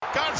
Got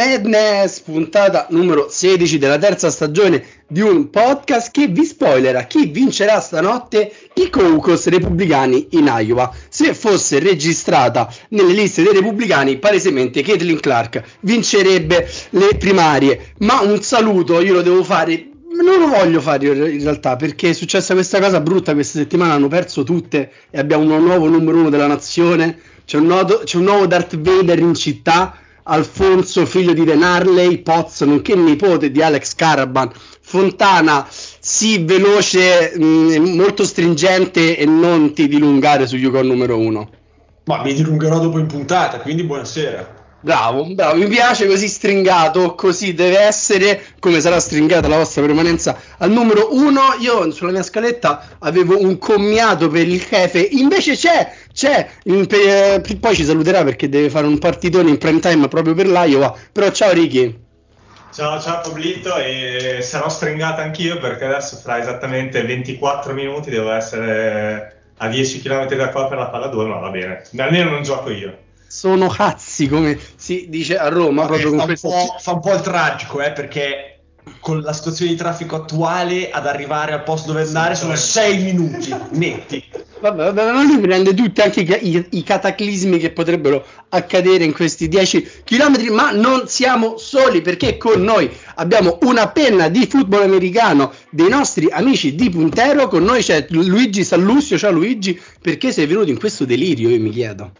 Madness, puntata numero 16 della terza stagione di un podcast che vi spoilerà chi vincerà stanotte i caucus repubblicani in Iowa. Se fosse registrata nelle liste dei repubblicani, palesemente Caitlin Clark vincerebbe le primarie. Ma un saluto io lo devo fare non lo voglio fare in realtà perché è successa questa cosa brutta questa settimana hanno perso tutte e abbiamo un nuovo numero uno della nazione c'è un, nodo, c'è un nuovo Darth Vader in città Alfonso figlio di Den Harley Potts nonché nipote di Alex Caraban. Fontana sì veloce mh, molto stringente e non ti dilungare su Yukon numero uno. Ma mi dilungherò dopo in puntata quindi buonasera Bravo, bravo, mi piace così stringato, così deve essere, come sarà stringata la vostra permanenza al numero uno. Io sulla mia scaletta avevo un commiato per il Jefe, invece c'è, c'è, in, per, poi ci saluterà perché deve fare un partitone in prime time proprio per l'Iowa, però ciao Ricky. Ciao, ciao Pablito e sarò stringata anch'io perché adesso fra esattamente 24 minuti devo essere a 10 km da qua per la palla 2, ma va bene, almeno non gioco io sono cazzi, come si dice a Roma. Vabbè, proprio fa, un questo... fa, un po' il tragico, eh, perché con la situazione di traffico attuale ad arrivare al posto dove andare sono 6 minuti netti. Vabbè, vabbè, ma lui prende tutti anche i, i, cataclismi che potrebbero accadere in questi 10 km, ma non siamo soli perché con noi abbiamo una penna di football americano dei nostri amici di Puntero, con noi c'è Luigi Sallusio, ciao Luigi, perché sei venuto in questo delirio, io mi chiedo.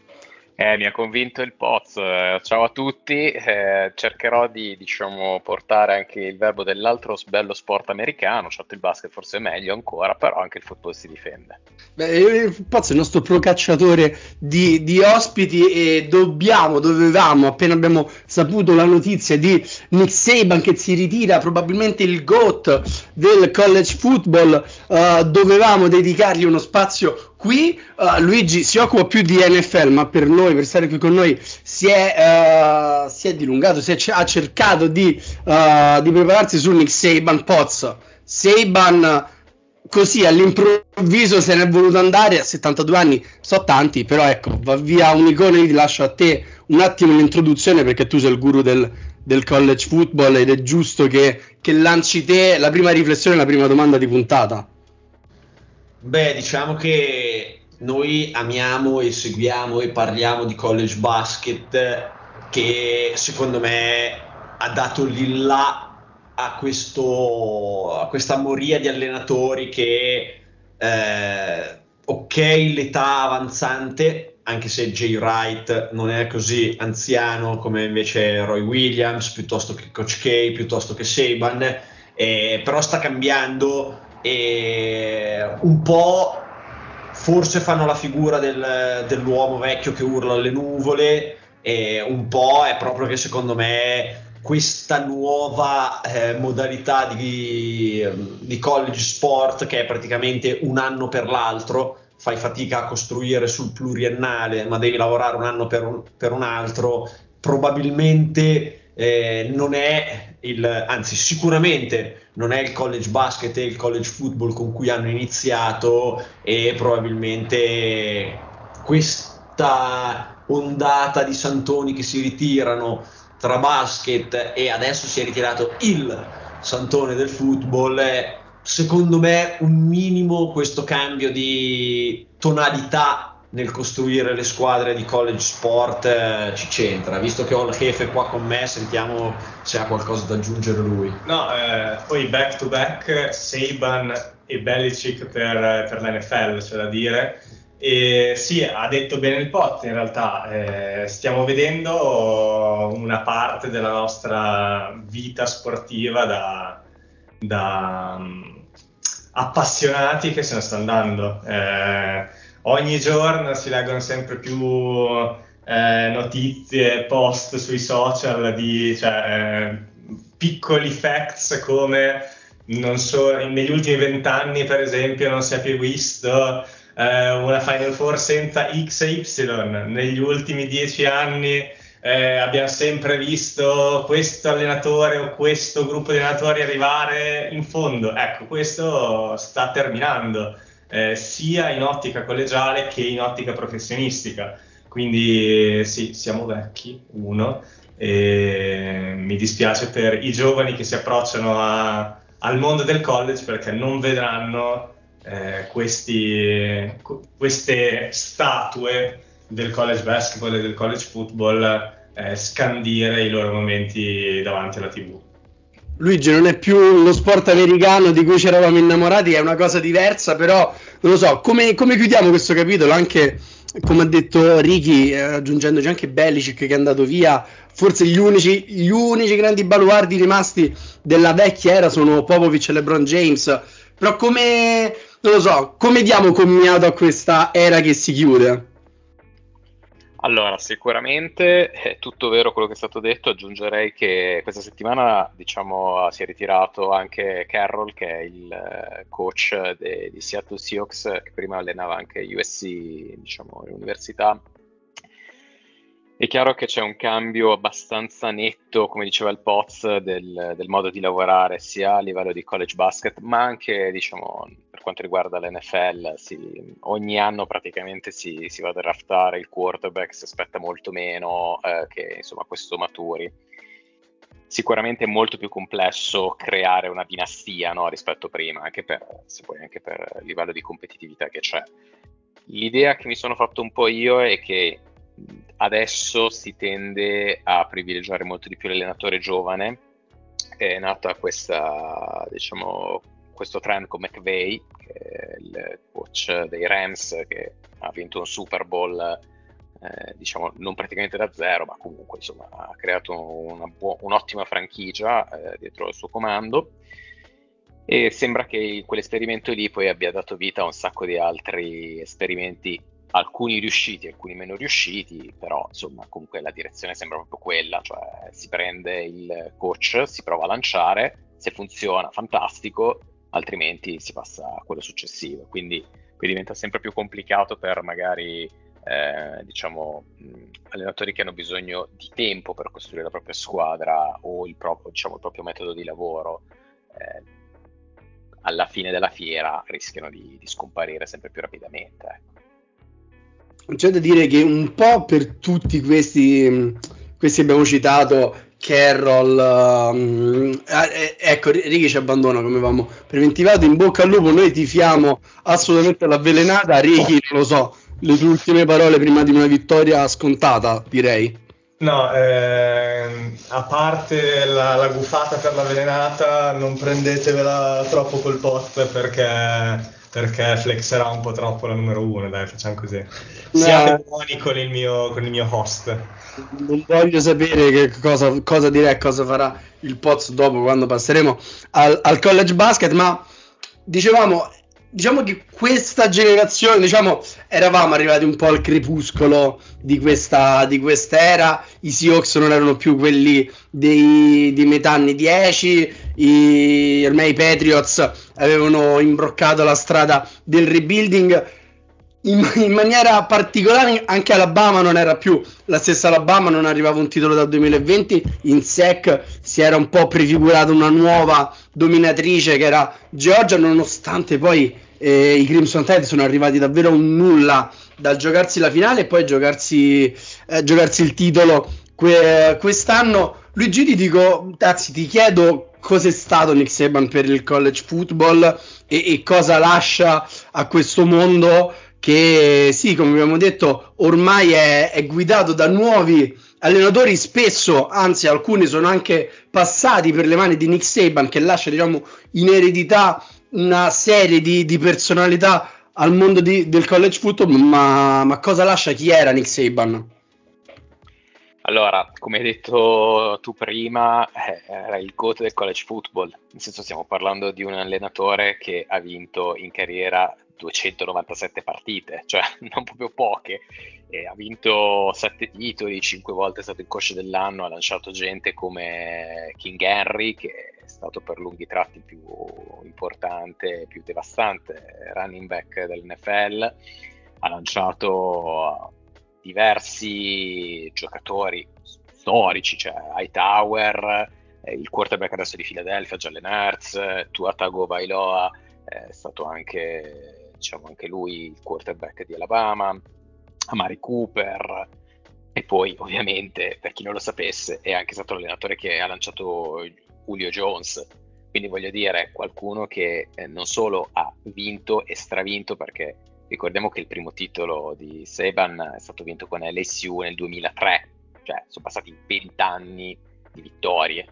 Eh, mi ha convinto il Pozzo. Eh, ciao a tutti. Eh, cercherò di diciamo, portare anche il verbo dell'altro bello sport americano. Certo, il basket forse è meglio ancora, però anche il football si difende. Beh, il Pozzo è il nostro procacciatore di, di ospiti e dobbiamo, dovevamo, appena abbiamo saputo la notizia di Nick Saban che si ritira, probabilmente il GOAT del college football, uh, dovevamo dedicargli uno spazio qui uh, Luigi si occupa più di NFL, ma per noi, per stare qui con noi, si è, uh, si è dilungato, si è, ha cercato di, uh, di, prepararsi su Nick Saban Poz. Saban così all'improvviso se ne è voluto andare a 72 anni, so tanti, però ecco, va via un'icona, io ti lascio a te un attimo l'introduzione perché tu sei il guru del, del college football ed è giusto che, che lanci te la prima riflessione, la prima domanda di puntata. Beh, diciamo che noi amiamo e seguiamo e parliamo di college basket che secondo me ha dato lì là a, questo, a questa moria di allenatori che eh, ok l'età avanzante anche se Jay Wright non è così anziano come invece Roy Williams piuttosto che Coach K piuttosto che Saban eh, però sta cambiando e un po' forse fanno la figura del, dell'uomo vecchio che urla alle nuvole e un po' è proprio che secondo me questa nuova eh, modalità di, di, college sport che è praticamente un anno per l'altro fai fatica a costruire sul pluriennale ma devi lavorare un anno per un, per un altro probabilmente eh, non è il anzi sicuramente non è il college basket e il college football con cui hanno iniziato e probabilmente questa ondata di Santoni che si ritirano tra basket e adesso si è ritirato il Santone del football secondo me un minimo questo cambio di tonalità nel costruire le squadre di college sport eh, ci c'entra. Visto che ho il Jefe qua con me, sentiamo se ha qualcosa da aggiungere lui. No, eh, poi back to back Saban e Belichick per, per l'NFL, c'è da dire. E sì, ha detto bene il pot in realtà, eh, stiamo vedendo una parte della nostra vita sportiva da, da um, appassionati che se ne sta andando. Eh, ogni giorno si leggono sempre più eh, notizie, post sui social di cioè, eh, piccoli facts come so, negli ultimi vent'anni per esempio non si è più visto eh, una Final Four senza X e Y, negli ultimi dieci anni eh, abbiamo sempre visto questo allenatore o questo gruppo di allenatori arrivare in fondo. Ecco, questo sta terminando eh, sia in ottica collegiale che in ottica professionistica. Quindi sì, siamo vecchi, uno, e mi dispiace per i giovani che si approcciano a, al mondo del college perché non vedranno eh, questi, queste statue del college basketball e del college football eh, scandire i loro momenti davanti alla tv. Luigi non è più lo sport americano di cui ci eravamo innamorati, è una cosa diversa, però non lo so, come, come chiudiamo questo capitolo? Anche come ha detto Ricky, eh, aggiungendoci anche Belicic che è andato via, forse gli unici, gli unici grandi baluardi rimasti della vecchia era sono Popovic e LeBron James, però come, non lo so, come diamo commiato a questa era che si chiude? Allora, sicuramente è tutto vero quello che è stato detto, aggiungerei che questa settimana diciamo, si è ritirato anche Carroll, che è il eh, coach di Seattle Seahawks, che prima allenava anche USC, diciamo, l'università, è chiaro che c'è un cambio abbastanza netto, come diceva il Poz, del, del, modo di lavorare sia a livello di college basket, ma anche diciamo, per quanto riguarda l'NFL. Si, ogni anno praticamente si, si, va a draftare il quarterback, si aspetta molto meno eh, che insomma, questo maturi. Sicuramente è molto più complesso creare una dinastia no, rispetto a prima, anche per, se poi anche per il livello di competitività che c'è. L'idea che mi sono fatto un po' io è che adesso si tende a privilegiare molto di più l'allenatore giovane. È nata questa, diciamo, questo trend con McVeigh, che è il coach dei Rams, che ha vinto un Super Bowl, eh, diciamo, non praticamente da zero, ma comunque insomma, ha creato buo- un'ottima franchigia eh, dietro il suo comando. E sembra che quell'esperimento lì poi abbia dato vita a un sacco di altri esperimenti alcuni riusciti, alcuni meno riusciti, però insomma comunque la direzione sembra proprio quella, cioè si prende il coach, si prova a lanciare, se funziona fantastico, altrimenti si passa a quello successivo, quindi, qui diventa sempre più complicato per magari eh, diciamo allenatori che hanno bisogno di tempo per costruire la propria squadra o il proprio, diciamo, il proprio metodo di lavoro. Eh, alla fine della fiera rischiano di, di scomparire sempre più rapidamente. Ecco c'è da dire che un po' per tutti questi, questi abbiamo citato Carroll, um, ecco, Righi ci abbandona come avevamo preventivato. In bocca al lupo, noi tifiamo assolutamente l'avvelenata. Righi, non lo so, le tue ultime parole prima di una vittoria scontata, direi. No, ehm, a parte la, la gufata per l'avvelenata, non prendetevela troppo col pot perché perché flexerà un po' troppo la numero uno, dai, facciamo così. Siate no. buoni con il, mio, con il mio host. Non voglio sapere che cosa, cosa dirà e cosa farà il Poz dopo quando passeremo al, al college basket, ma dicevamo diciamo che questa generazione, diciamo, eravamo arrivati un po' al crepuscolo di questa, di questa era. I Seahawks non erano più quelli dei, di metà anni 10. I, ormai i Patriots avevano imbroccato la strada del rebuilding. In, in, maniera particolare anche Alabama non era più la stessa Alabama, non arrivava un titolo dal 2020, in SEC si era un po' prefigurata una nuova dominatrice che era Georgia, nonostante poi eh, i Crimson Tide sono arrivati davvero a un nulla dal giocarsi la finale e poi giocarsi, eh, giocarsi il titolo que- quest'anno. Luigi ti dico, anzi ti chiedo cos'è stato Nick Saban per il college football e, e cosa lascia a questo mondo che sì, come abbiamo detto, ormai è, è, guidato da nuovi allenatori, spesso, anzi alcuni sono anche passati per le mani di Nick Saban che lascia diciamo in eredità una serie di, di personalità al mondo di, del college football, ma, ma, cosa lascia chi era Nick Saban? Allora, come hai detto tu prima, eh, era il GOAT del college football, nel senso stiamo parlando di un allenatore che ha vinto in carriera 297 partite, cioè non proprio poche, e ha vinto 7 titoli, 5 volte è stato il coach dell'anno, ha lanciato gente come King Henry, che è stato per lunghi tratti più importante, più devastante running back dell'NFL, ha lanciato diversi giocatori storici, cioè Hightower, eh, il quarterback adesso di Philadelphia, Jalen Hurts, Tua Tagovailoa, eh, è stato anche, diciamo, anche lui il quarterback di Alabama, Amari Cooper, e poi ovviamente, per chi non lo sapesse, è anche stato l'allenatore che ha lanciato Julio Jones, quindi voglio dire qualcuno che eh, non solo ha vinto e stravinto perché Ricordiamo che il primo titolo di Seban è stato vinto con LSU nel 2003, cioè sono passati 20 anni di vittorie,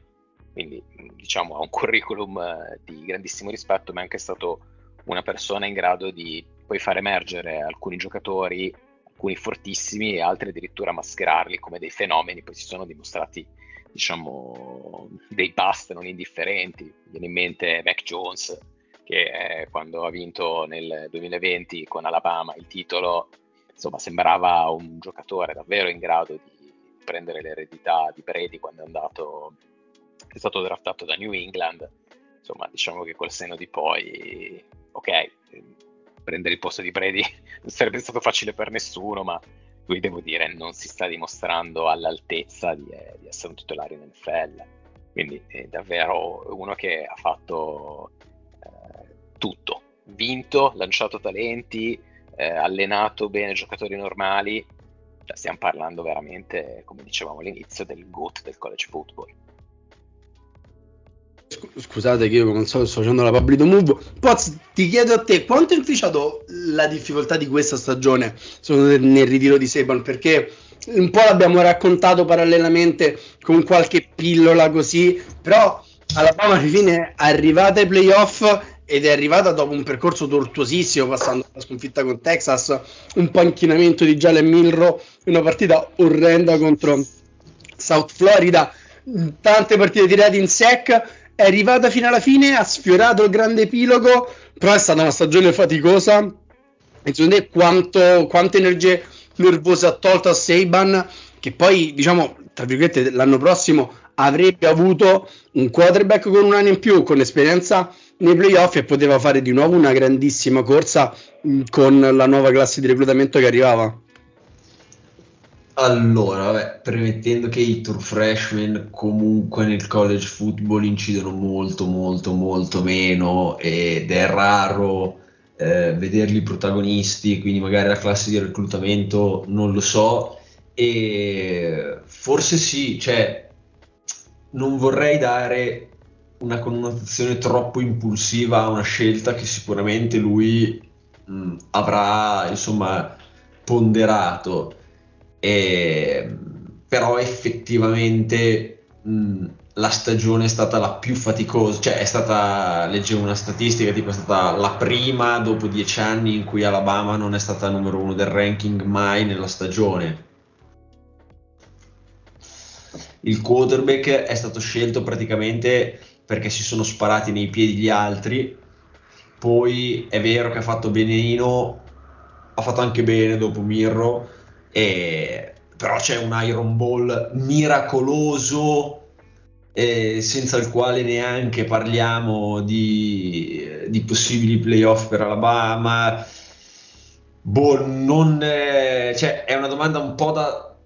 quindi diciamo ha un curriculum eh, di grandissimo rispetto, ma è anche stato una persona in grado di poi far emergere alcuni giocatori, alcuni fortissimi e altri addirittura mascherarli come dei fenomeni, poi si sono dimostrati diciamo dei bust non indifferenti, viene in mente Mac Jones, che eh, quando ha vinto nel 2020 con Alabama il titolo, insomma, sembrava un giocatore davvero in grado di prendere l'eredità di Brady quando è andato, è stato draftato da New England. Insomma, diciamo che col seno di poi, ok, prendere il posto di Brady non sarebbe stato facile per nessuno, ma lui, devo dire, non si sta dimostrando all'altezza di, eh, di essere un titolare in NFL. Quindi è davvero uno che ha fatto tutto, vinto, lanciato talenti, eh, allenato bene giocatori normali, cioè, stiamo parlando veramente, come dicevamo all'inizio, del GOAT del college football. Scusate che io al solito sto facendo la public move. Poz, ti chiedo a te quanto è inficiato la difficoltà di questa stagione nel ritiro di Seban? Perché un po' l'abbiamo raccontato parallelamente con qualche pillola così, però Alabama alla fine arrivata ai playoff ed è arrivata dopo un percorso tortuosissimo, passando la sconfitta con Texas, un po' inchinamento di Jalen Milro, una partita orrenda contro South Florida, tante partite tirate in sec, è arrivata fino alla fine, ha sfiorato il grande epilogo, però è stata una stagione faticosa. E secondo te quanto, quante energie nervose ha tolto a Seiban, che poi, diciamo, tra virgolette, l'anno prossimo avrebbe avuto un quarterback con un anno in più, con esperienza nei playoff e poteva fare di nuovo una grandissima corsa con la nuova classe di reclutamento che arrivava. Allora, vabbè, premettendo che i tour freshman comunque nel college football incidono molto, molto, molto meno ed è raro eh, vederli protagonisti, quindi magari la classe di reclutamento non lo so. E forse sì, cioè non vorrei dare una connotazione troppo impulsiva a una scelta che sicuramente lui mh, avrà insomma ponderato e, però effettivamente mh, la stagione è stata la più faticosa cioè è stata leggevo una statistica tipo è stata la prima dopo dieci anni in cui Alabama non è stata numero uno del ranking mai nella stagione il quarterback è stato scelto praticamente perché si sono sparati nei piedi gli altri. Poi è vero che ha fatto benino, ha fatto anche bene dopo Mirro, e... però c'è un Iron Ball miracoloso eh, senza il quale neanche parliamo di, di possibili playoff per Alabama. Boh, non, eh, cioè, è una domanda un po' da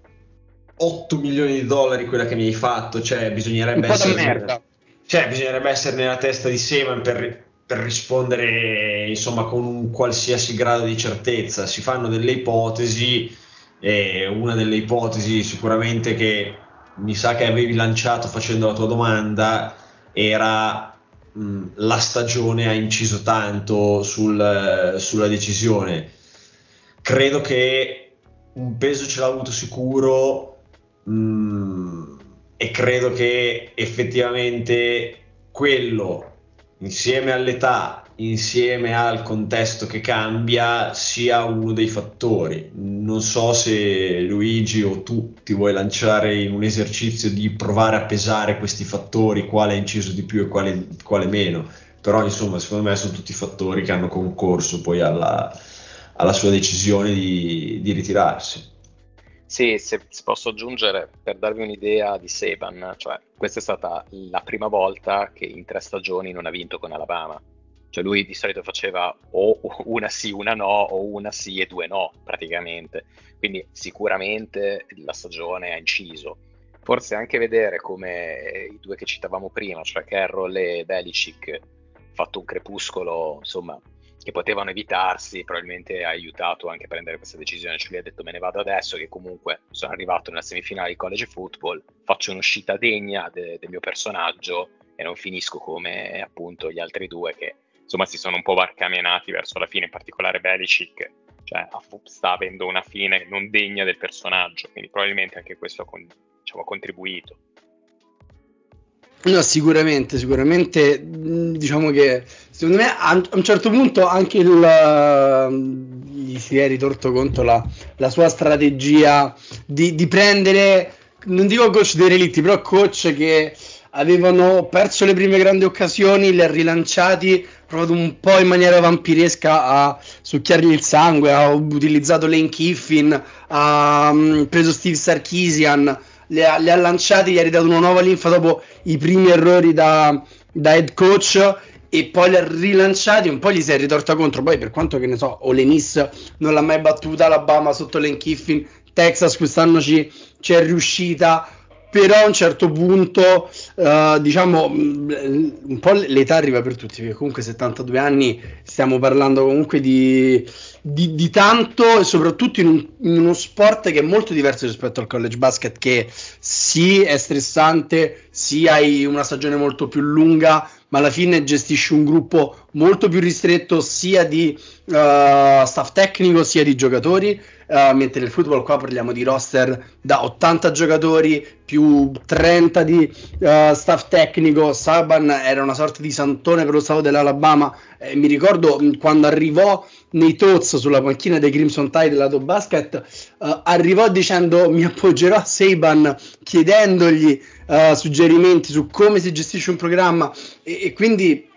8 milioni di dollari quella che mi hai fatto, cioè bisognerebbe essere cioè, bisognerebbe essere nella testa di Seman per, per rispondere insomma con un qualsiasi grado di certezza. Si fanno delle ipotesi, e una delle ipotesi sicuramente che mi sa che avevi lanciato facendo la tua domanda era mh, la stagione ha inciso tanto sul, sulla decisione. Credo che un peso ce l'ha avuto sicuro. Mh, e credo che effettivamente quello insieme all'età insieme al contesto che cambia sia uno dei fattori. Non so se Luigi o tu ti vuoi lanciare in un esercizio di provare a pesare questi fattori, quale ha inciso di più e quale, quale meno, però insomma secondo me sono tutti fattori che hanno concorso poi alla, alla sua decisione di, di ritirarsi. Sì, se, posso aggiungere per darvi un'idea di Seban, cioè questa è stata la prima volta che in tre stagioni non ha vinto con Alabama. Cioè lui di solito faceva o una sì, una no, o una sì e due no, praticamente. Quindi sicuramente la stagione ha inciso. Forse anche vedere come i due che citavamo prima, cioè Carroll e Belicic, fatto un crepuscolo, insomma, che potevano evitarsi, probabilmente ha aiutato anche a prendere questa decisione. Cioè lui ha detto me ne vado adesso che comunque sono arrivato nella semifinale di college football, faccio un'uscita degna de- del mio personaggio e non finisco come appunto gli altri due che insomma si sono un po' barcamenati verso la fine, in particolare Belicic, cioè sta avendo una fine non degna del personaggio, quindi probabilmente anche questo ha diciamo, contribuito. No, sicuramente, sicuramente diciamo che secondo me a un certo punto anche il, gli si è ritorto contro la, la sua strategia di, di, prendere, non dico coach dei relitti, però coach che avevano perso le prime grandi occasioni, li ha rilanciati, provato un po' in maniera vampiresca a succhiargli il sangue, ha utilizzato Lane Kiffin, ha um, preso Steve Sarkisian le ha, le ha lanciati, gli ha ridato una nuova linfa dopo i primi errori da, da head coach e poi li ha rilanciati, un po' gli si è ritorta contro. Poi, per quanto che ne so, Olenis non l'ha mai battuta, Alabama sotto Len Kiffin, Texas quest'anno ci, ci è riuscita però a un certo punto uh, diciamo mm, un po' l'età arriva per tutti perché comunque 72 anni stiamo parlando comunque di, di, di tanto e soprattutto in, un, in, uno sport che è molto diverso rispetto al college basket che sì è stressante sì hai una stagione molto più lunga ma alla fine gestisci un gruppo molto più ristretto sia di uh, staff tecnico sia di giocatori uh, mentre nel football qua parliamo di roster da 80 giocatori più 30 di uh, staff tecnico. Saban era una sorta di santone per lo stato dell'Alabama. Eh, mi ricordo quando arrivò nei Toz sulla panchina dei Crimson Tide lato basket, uh, arrivò dicendo mi appoggerò a Saban chiedendogli uh, suggerimenti su come si gestisce un programma. E, e quindi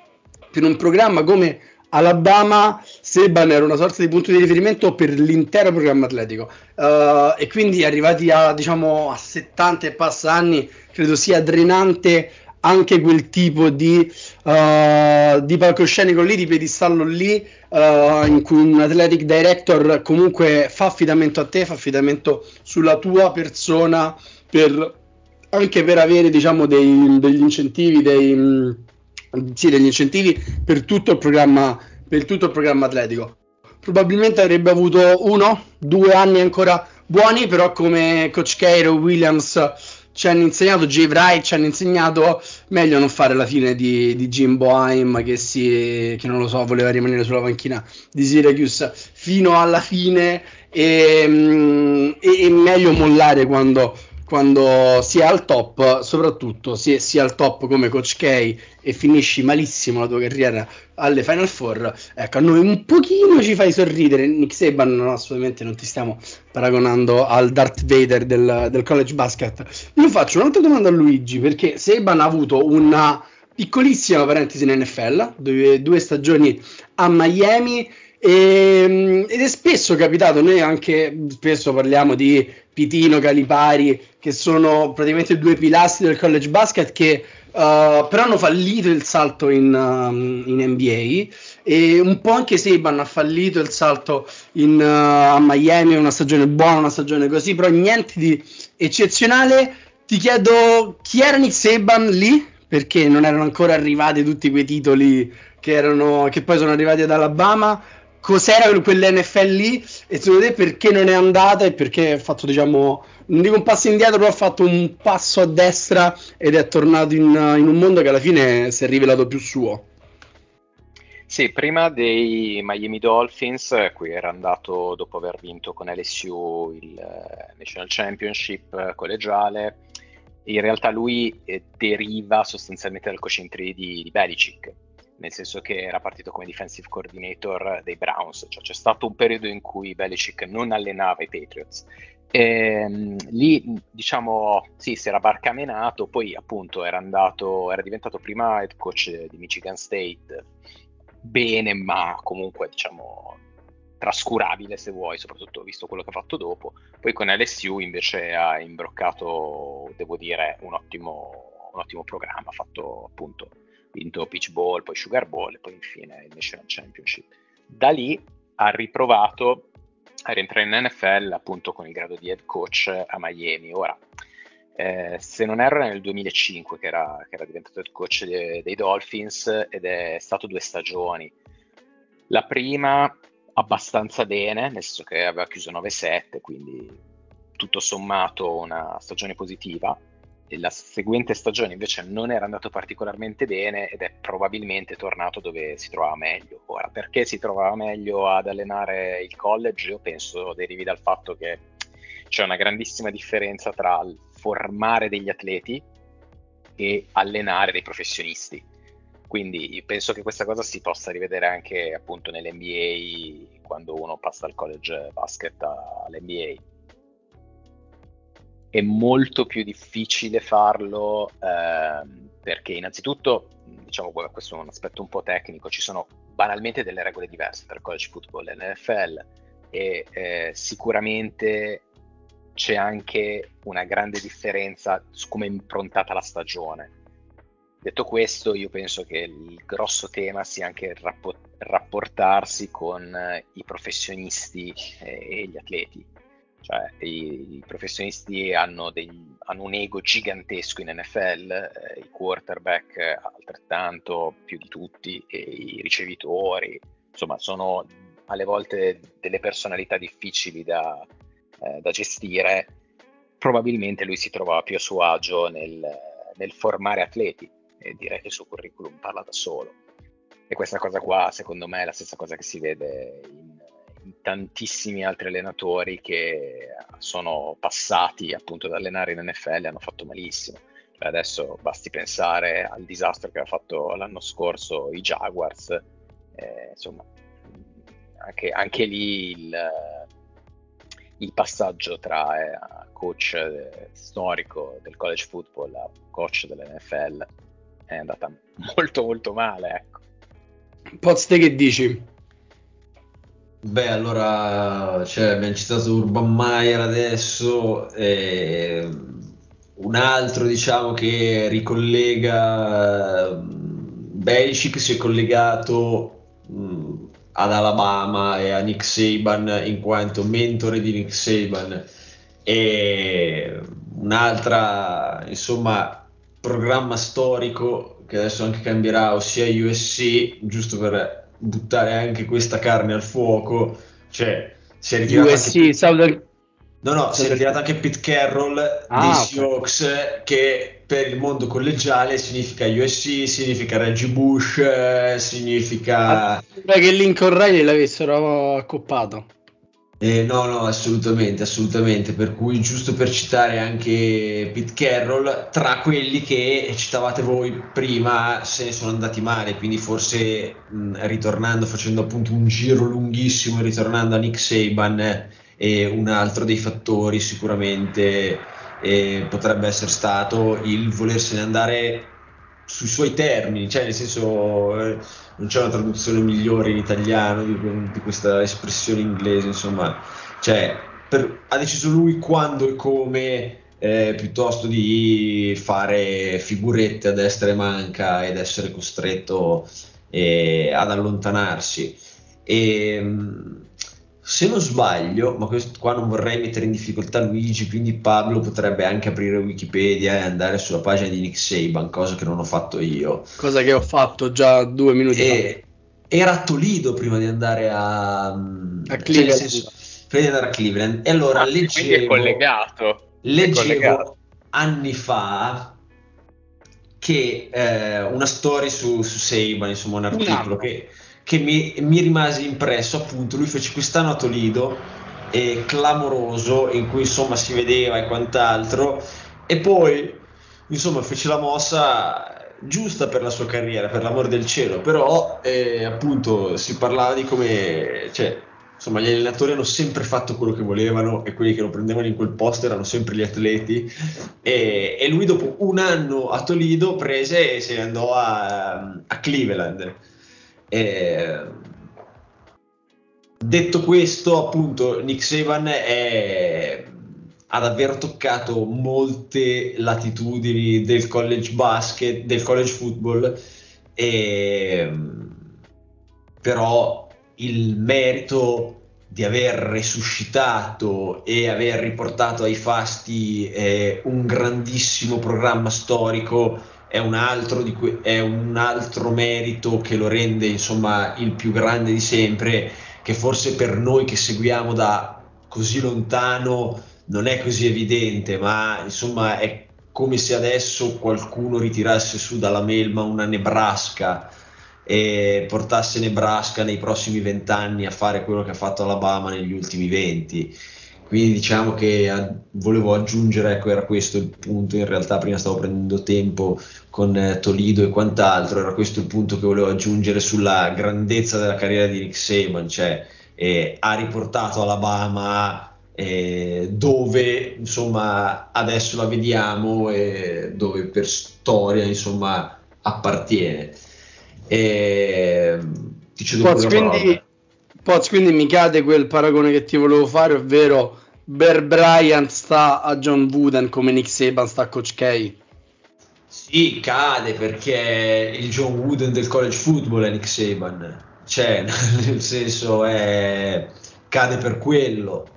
per un programma come Alabama, Seban era una sorta di punto di riferimento per l'intero programma atletico. Uh, e quindi arrivati a, diciamo, a 70 e passa anni credo sia drenante anche quel tipo di, uh, di palcoscenico lì, di piedistallo lì, uh, in cui un athletic director comunque fa affidamento a te, fa affidamento sulla tua persona, per, anche per avere diciamo, dei, degli incentivi, dei, sì, degli incentivi per tutto il programma, per tutto il programma atletico. Probabilmente avrebbe avuto uno, due anni ancora buoni, però come coach Cairo, Williams ci hanno insegnato, Jay Wright ci hanno insegnato meglio non fare la fine di, di Jim Boheim che, si, che non lo so, voleva rimanere sulla panchina di Syracuse fino alla fine e, mm, e, e meglio mollare quando quando si è al top, soprattutto se si è al top come Coach K e finisci malissimo la tua carriera alle Final Four, ecco, a noi un pochino ci fai sorridere. Nick Saban, no, assolutamente non ti stiamo paragonando al Darth Vader del, del college basket. Io faccio un'altra domanda a Luigi, perché Saban ha avuto una piccolissima parentesi in NFL, due, due stagioni a Miami e, ehm, ed è spesso capitato, noi anche spesso parliamo di Pitino, Calipari, che sono praticamente due pilastri del college basket che uh, però hanno fallito il salto in, um, in, NBA e un po' anche Seban ha fallito il salto in, uh, a Miami, una stagione buona, una stagione così, però niente di eccezionale. Ti chiedo chi era Nick Seban lì? Perché non erano ancora arrivati tutti quei titoli che, erano, che poi sono arrivati ad Alabama cos'era quell'NFL lì e secondo te perché non è andata e perché ha fatto diciamo non dico un passo indietro però ha fatto un passo a destra ed è tornato in, in un mondo che alla fine si è rivelato più suo sì, prima dei Miami Dolphins, qui era andato dopo aver vinto con LSU il uh, National Championship uh, collegiale. In realtà lui eh, deriva sostanzialmente dal coaching di, di Belichick, nel senso che era partito come defensive coordinator dei Browns, cioè c'è stato un periodo in cui Belichick non allenava i Patriots. E, ehm, lì diciamo sì, si era barcamenato, poi appunto era andato, era diventato prima head coach di Michigan State, bene, ma comunque diciamo trascurabile se vuoi, soprattutto visto quello che ha fatto dopo. Poi con LSU invece ha imbroccato, devo dire, un ottimo, un ottimo programma, ha fatto appunto vinto Peach Bowl, poi Sugar Bowl e poi infine il National Championship. Da lì ha riprovato a rientrare in NFL appunto con il grado di head coach a Miami. Ora, eh, se non erro nel 2005 che era, che era diventato head coach de, dei Dolphins ed è stato due stagioni. La prima abbastanza bene, nel senso che aveva chiuso 9-7, quindi tutto sommato una stagione positiva la seguente stagione invece non era andato particolarmente bene ed è probabilmente tornato dove si trovava meglio. Ora, perché si trovava meglio ad allenare il college? Io penso derivi dal fatto che c'è una grandissima differenza tra formare degli atleti e allenare dei professionisti. Quindi penso che questa cosa si possa rivedere anche appunto nell'NBA quando uno passa dal college basket all'NBA è molto più difficile farlo eh, perché innanzitutto, diciamo questo è un aspetto un po' tecnico, ci sono banalmente delle regole diverse tra college football e l'NFL e eh, sicuramente c'è anche una grande differenza su come è improntata la stagione. Detto questo, io penso che il grosso tema sia anche il rapportarsi con eh, i professionisti eh, e gli atleti cioè, i, i professionisti hanno, dei, hanno, un ego gigantesco in NFL, eh, i quarterback altrettanto, più di tutti, i ricevitori, insomma, sono alle volte delle personalità difficili da, eh, da gestire. Probabilmente lui si trovava più a suo agio nel, nel formare atleti e direi che il suo curriculum parla da solo. E questa cosa qua, secondo me, è la stessa cosa che si vede in tantissimi altri allenatori che sono passati appunto ad allenare in NFL e hanno fatto malissimo. Adesso basti pensare al disastro che ha fatto l'anno scorso i Jaguars, eh, insomma, anche, anche lì il, il, passaggio tra eh, coach eh, storico del college football a coach dell'NFL è andata molto molto male. Ecco. Pozze che dici? Beh, allora cioè, abbiamo citato Urban Meyer adesso, e un altro diciamo che ricollega Belichick si è collegato mh, ad Alabama e a Nick Saban in quanto mentore di Nick Saban. E un'altra insomma programma storico che adesso anche cambierà ossia USC giusto per buttare anche questa carne al fuoco. Cioè, si è ritirato USC, anche... Southern... No, no, si è ritirato anche Pete Carroll ah, dei Seahawks, okay. che per il mondo collegiale significa USC, significa Reggie Bush, eh, significa... che Lincoln Riley l'avessero accoppato. Eh, no, no, assolutamente, assolutamente. Per cui, giusto per citare anche Pete Carroll, tra quelli che citavate voi prima, se ne sono andati male. Quindi, forse mh, ritornando, facendo appunto un giro lunghissimo, ritornando a Nick Saban, eh, un altro dei fattori sicuramente eh, potrebbe essere stato il volersene andare sui suoi termini, cioè nel senso eh, non c'è una traduzione migliore in italiano di, di questa espressione inglese, insomma, cioè per, ha deciso lui quando e come eh, piuttosto di fare figurette a destra e manca ed essere costretto eh, ad allontanarsi. E, se non sbaglio, ma questo qua non vorrei mettere in difficoltà Luigi, quindi Pablo potrebbe anche aprire Wikipedia e andare sulla pagina di Nick Saban, cosa che non ho fatto io. Cosa che ho fatto già due minuti e, fa. Era a Toledo prima di andare a, a cioè, Cleveland. Cioè, senso, prima di andare a Cleveland. E allora ah, leggevo, è collegato. leggevo è collegato. anni fa che eh, una storia su, su Saban, insomma un articolo che che mi, mi rimase impresso appunto. Lui fece quest'anno a Toledo eh, clamoroso in cui insomma si vedeva e quant'altro. E poi insomma fece la mossa giusta per la sua carriera, per l'amor del cielo, però eh, appunto si parlava di come, cioè, insomma, gli allenatori hanno sempre fatto quello che volevano e quelli che lo prendevano in quel posto erano sempre gli atleti. E, e lui dopo un anno a Toledo prese e se ne andò a, a Cleveland. E, detto questo, appunto, Nick Saban è, ha davvero toccato molte latitudini del college basket, del college football, e, però il merito di aver resuscitato e aver riportato ai fasti eh, un grandissimo programma storico è un, altro que- è un altro merito che lo rende insomma il più grande di sempre che forse per noi che seguiamo da così lontano non è così evidente ma insomma è come se adesso qualcuno ritirasse su dalla melma una Nebraska e portasse Nebraska nei prossimi vent'anni a fare quello che ha fatto Alabama negli ultimi venti. Quindi diciamo che a, volevo aggiungere, ecco, era questo il punto. In realtà, prima stavo prendendo tempo con eh, Tolido e quant'altro. Era questo il punto che volevo aggiungere sulla grandezza della carriera di Nick Saban, cioè eh, ha riportato Alabama eh, dove insomma adesso la vediamo e dove per storia insomma appartiene. E ti cedo Poz, quindi, Poz, quindi mi cade quel paragone che ti volevo fare, ovvero Bear Bryant sta a John Wooden come Nick Saban sta a Coach K. Sì, cade perché il John Wooden del college football è Nick Saban, cioè nel senso è, cade per quello,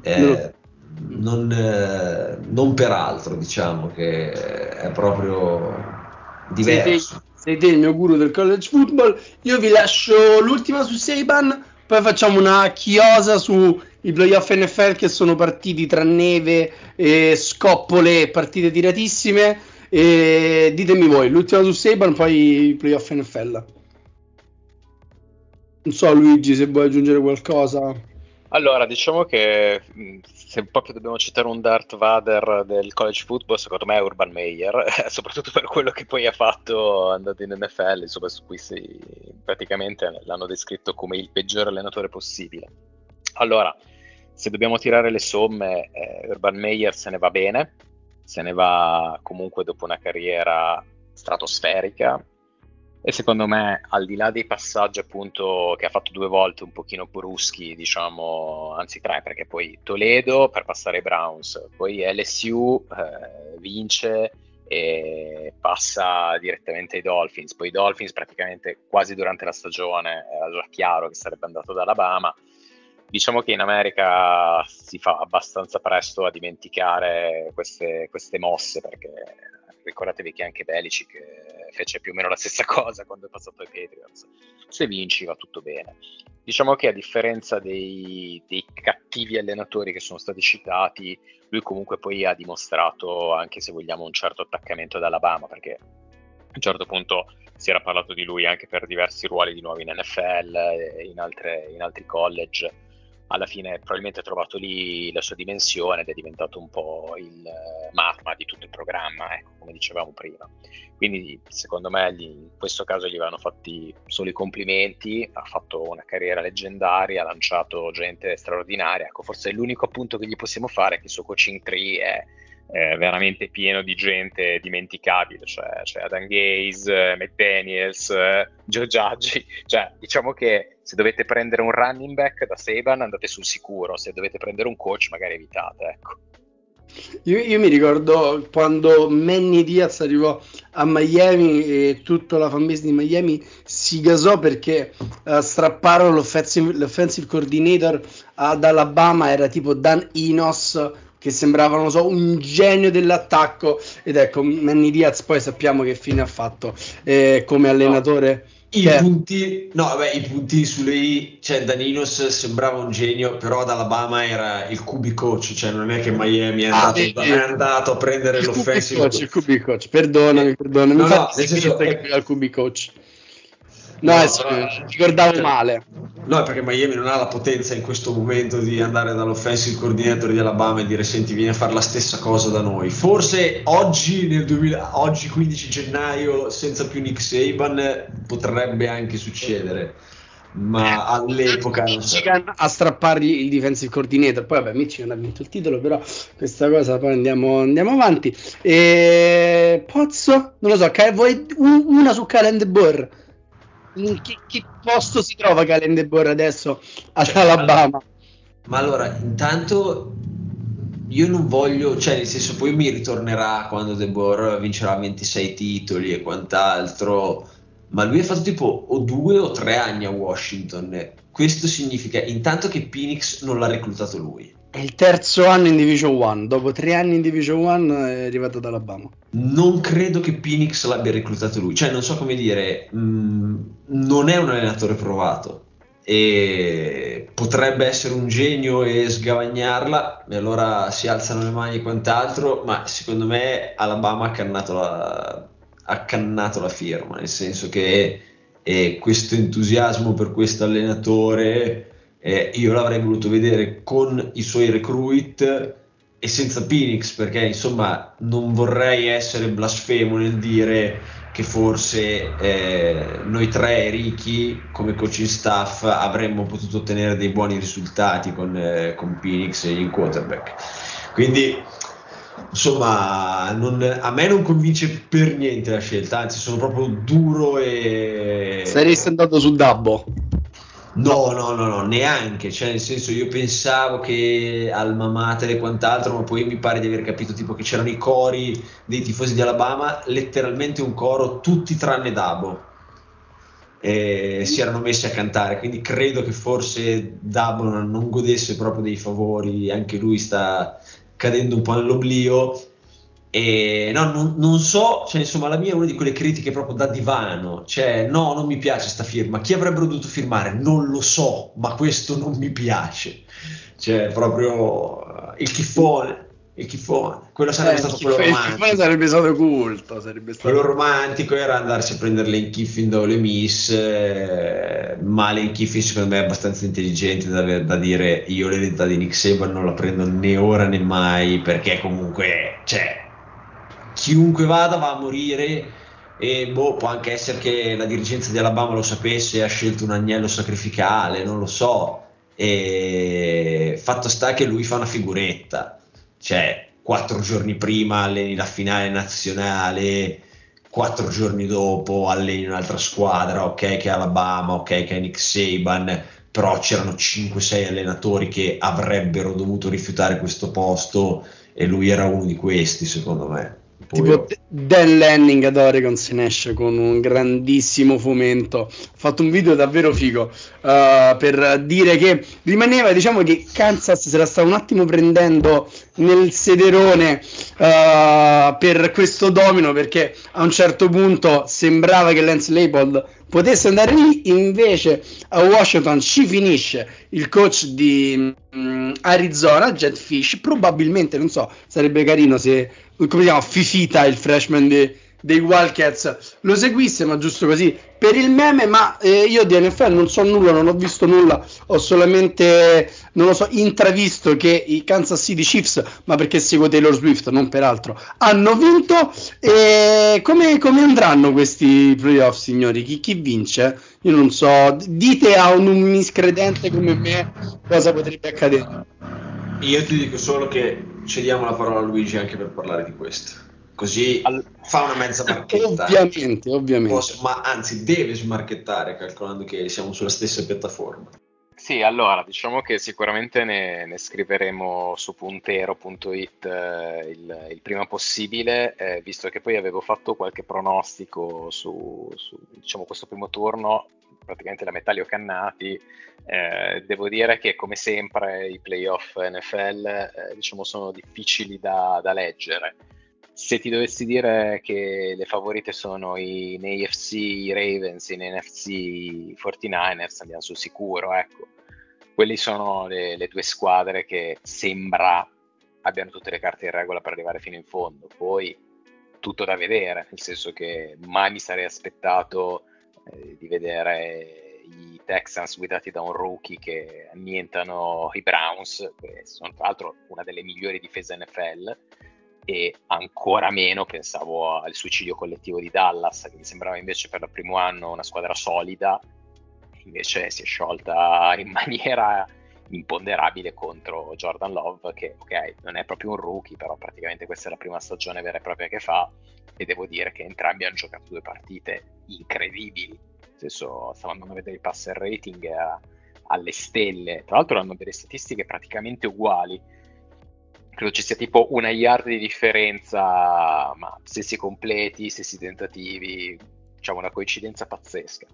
eh, non, eh, non per altro diciamo che è proprio diverso sei te il mio guru del college football. Io vi lascio l'ultima su Saban, poi facciamo una chiosa sui playoff NFL che sono partiti tra neve e scoppole, partite tiratissime. E ditemi voi, l'ultima su Saban, poi i playoff NFL. Non so Luigi se vuoi aggiungere qualcosa. Allora, diciamo che se proprio dobbiamo citare un Darth Vader del college football, secondo me è Urban Meyer, soprattutto per quello che poi ha fatto andando in NFL, insomma, su cui si, praticamente l'hanno descritto come il peggiore allenatore possibile. Allora, se dobbiamo tirare le somme, eh, Urban Meyer se ne va bene, se ne va comunque dopo una carriera stratosferica, e secondo me, al di là dei passaggi appunto che ha fatto due volte un pochino bruschi, diciamo, anzi tre, perché poi Toledo per passare ai Browns, poi LSU eh, vince e passa direttamente ai Dolphins. Poi i Dolphins praticamente quasi durante la stagione era già chiaro che sarebbe andato ad Alabama. Diciamo che in America si fa abbastanza presto a dimenticare queste, queste mosse perché ricordatevi che anche Belichick eh, fece più o meno la stessa cosa quando è passato ai Patriots. Se vinci va tutto bene. Diciamo che a differenza dei, dei cattivi allenatori che sono stati citati, lui comunque poi ha dimostrato, anche se vogliamo, un certo attaccamento ad Alabama, perché a un certo punto si era parlato di lui anche per diversi ruoli di nuovo in NFL e in, altre, in altri college alla fine probabilmente ha trovato lì la sua dimensione ed è diventato un po' il uh, magma di tutto il programma, ecco, come dicevamo prima. Quindi secondo me gli, in questo caso gli vanno fatti solo i complimenti, ha fatto una carriera leggendaria, ha lanciato gente straordinaria, ecco, forse l'unico appunto che gli possiamo fare è che il suo coaching tree è eh, veramente pieno di gente dimenticabile, cioè, cioè Adam Gaze, McDaniels, eh, Joe Judge, cioè diciamo che se dovete prendere un running back da Saban andate sul sicuro, se dovete prendere un coach magari evitate, ecco. Io, io, mi ricordo quando Manny Diaz arrivò a Miami e tutta la fanbase di Miami si gasò perché uh, strapparono l'offensive, l'offensive coordinator ad Alabama, era tipo Dan Inos che sembrava, non so, un genio dell'attacco. Ed ecco, Manny Diaz poi sappiamo che fine ha fatto eh, come allenatore. No. I che... punti, no, vabbè, i punti sulle I, cioè Daninos sembrava un genio, però ad Alabama era il QB coach, cioè non è che Miami è ah, andato, ah, è andato a prendere l'offensive coach. Il QB coach, perdonami, perdonami, no, no, nel senso è... al QB coach. No, no sì, ricordavo cioè, male. No, perché Miami non ha la potenza in questo momento di andare dall'offensive coordinator di Alabama e dire senti vieni a fare la stessa cosa da noi. Forse oggi, nel 2000, oggi 15 gennaio, senza più Nick Saban, potrebbe anche succedere ma all'epoca Michigan so. a strappargli il defensive coordinator poi vabbè Michigan ha vinto il titolo però questa cosa poi andiamo, andiamo avanti e Pozzo non lo so vuoi una su Calendar in che, che, posto si trova Calendar adesso ad cioè, Alabama ma allora intanto io non voglio cioè nel senso poi mi ritornerà quando De Boer vincerà 26 titoli e quant'altro ma lui ha fatto tipo o due o tre anni a Washington. Questo significa intanto che Phoenix non l'ha reclutato lui. È il terzo anno in Division 1. Dopo tre anni in Division 1 è arrivato ad Alabama. Non credo che Phoenix l'abbia reclutato lui. Cioè, non so come dire, mh, mm, non è un allenatore provato. E potrebbe essere un genio e sgavagnarla, e allora si alzano le mani e quant'altro. Ma secondo me Alabama ha cannato la, accannato la firma, nel senso che eh, questo entusiasmo per questo allenatore eh, io l'avrei voluto vedere con i suoi recruit e senza Phoenix perché insomma non vorrei essere blasfemo nel dire che forse eh, noi tre ricchi come coaching staff avremmo potuto ottenere dei buoni risultati con, eh, con Phoenix e il quarterback quindi insomma, non, a me non convince per niente la scelta, anzi sono proprio duro e... Saresti andato su Dabbo? No, no, no, no, neanche, cioè nel senso io pensavo che alma mater e quant'altro, ma poi mi pare di aver capito tipo che c'erano i cori dei tifosi di Alabama, letteralmente un coro tutti tranne Dabo. E si erano messi a cantare, quindi credo che forse Dabo non, godesse proprio dei favori, anche lui sta, cadendo un po' nell'oblio. E no, non, non, so, cioè, insomma, la mia è una di quelle critiche proprio da divano. Cioè, no, non mi piace sta firma. Chi avrebbero dovuto firmare? Non lo so, ma questo non mi piace. Cioè, proprio uh, il chifone il chifone. Quello sarebbe eh, stato quello romantico. Il chifone sarebbe stato culto. Sarebbe stato... Quello romantico era andarsi a prendere le Kiffin da Ole Miss, eh, ma le Kiffin secondo me è abbastanza intelligente da, da dire io l'eredità di Nick Saban non la prendo né ora né mai perché comunque, cioè, chiunque vada va a morire e boh, può anche essere che la dirigenza di Alabama lo sapesse e ha scelto un agnello sacrificale, non lo so. E fatto sta che lui fa una figuretta cioè quattro giorni prima alleni la finale nazionale, quattro giorni dopo alleni un'altra squadra, ok che è Alabama, ok che è Nick Saban, però c'erano 5-6 allenatori che avrebbero dovuto rifiutare questo posto e lui era uno di questi secondo me. Tipo Dan Lanning ad Oregon se ne esce con un grandissimo fomento. Ho fatto un video davvero figo uh, per dire che rimaneva, diciamo che Kansas se la sta un attimo prendendo nel sederone uh, per questo domino perché a un certo punto sembrava che Lance Leipold potesse andare lì, invece a Washington ci finisce il coach di um, Arizona, Jet Fish, probabilmente, non so, sarebbe carino se, come si chiama, Fifita, il freshman di dei Wildcats lo seguisse, ma giusto così per il meme. Ma eh, io di NFL non so nulla, non ho visto nulla, ho solamente, non lo so, intravisto che i Kansas City Chiefs, ma perché seguo Taylor Swift, non per altro, hanno vinto. E come, come andranno questi playoff, signori? Chi, chi, vince? Io non so, dite a un, un miscredente come me cosa potrebbe accadere. Io ti dico solo che cediamo la parola a Luigi anche per parlare di questo. Così All... fa una mezza marchetta. Ovviamente, ovviamente. Posso, ma anzi deve smarchettare calcolando che siamo sulla stessa piattaforma. Sì, allora diciamo che sicuramente ne, ne scriveremo su puntero.it eh, il, il, prima possibile, eh, visto che poi avevo fatto qualche pronostico su, su diciamo, questo primo turno, praticamente la metà li ho cannati. Eh, devo dire che come sempre i playoff NFL eh, diciamo, sono difficili da, da leggere se ti dovessi dire che le favorite sono in AFC i Ravens, in NFC i 49ers, andiamo sul sicuro, ecco. Quelli sono le, le, due squadre che sembra abbiano tutte le carte in regola per arrivare fino in fondo. Poi tutto da vedere, nel senso che mai mi sarei aspettato eh, di vedere i Texans guidati da un rookie che annientano i Browns, che sono tra l'altro una delle migliori difese NFL, e ancora meno pensavo al suicidio collettivo di Dallas, che mi sembrava invece per il primo anno una squadra solida, invece si è sciolta in maniera imponderabile contro Jordan Love, che ok, non è proprio un rookie, però praticamente questa è la prima stagione vera e propria che fa, e devo dire che entrambi hanno giocato due partite incredibili, nel senso stavo andando a vedere il passer rating alle stelle, tra l'altro hanno delle statistiche praticamente uguali, credo ci sia tipo una yard di differenza, ma stessi completi, stessi tentativi, diciamo una coincidenza pazzesca.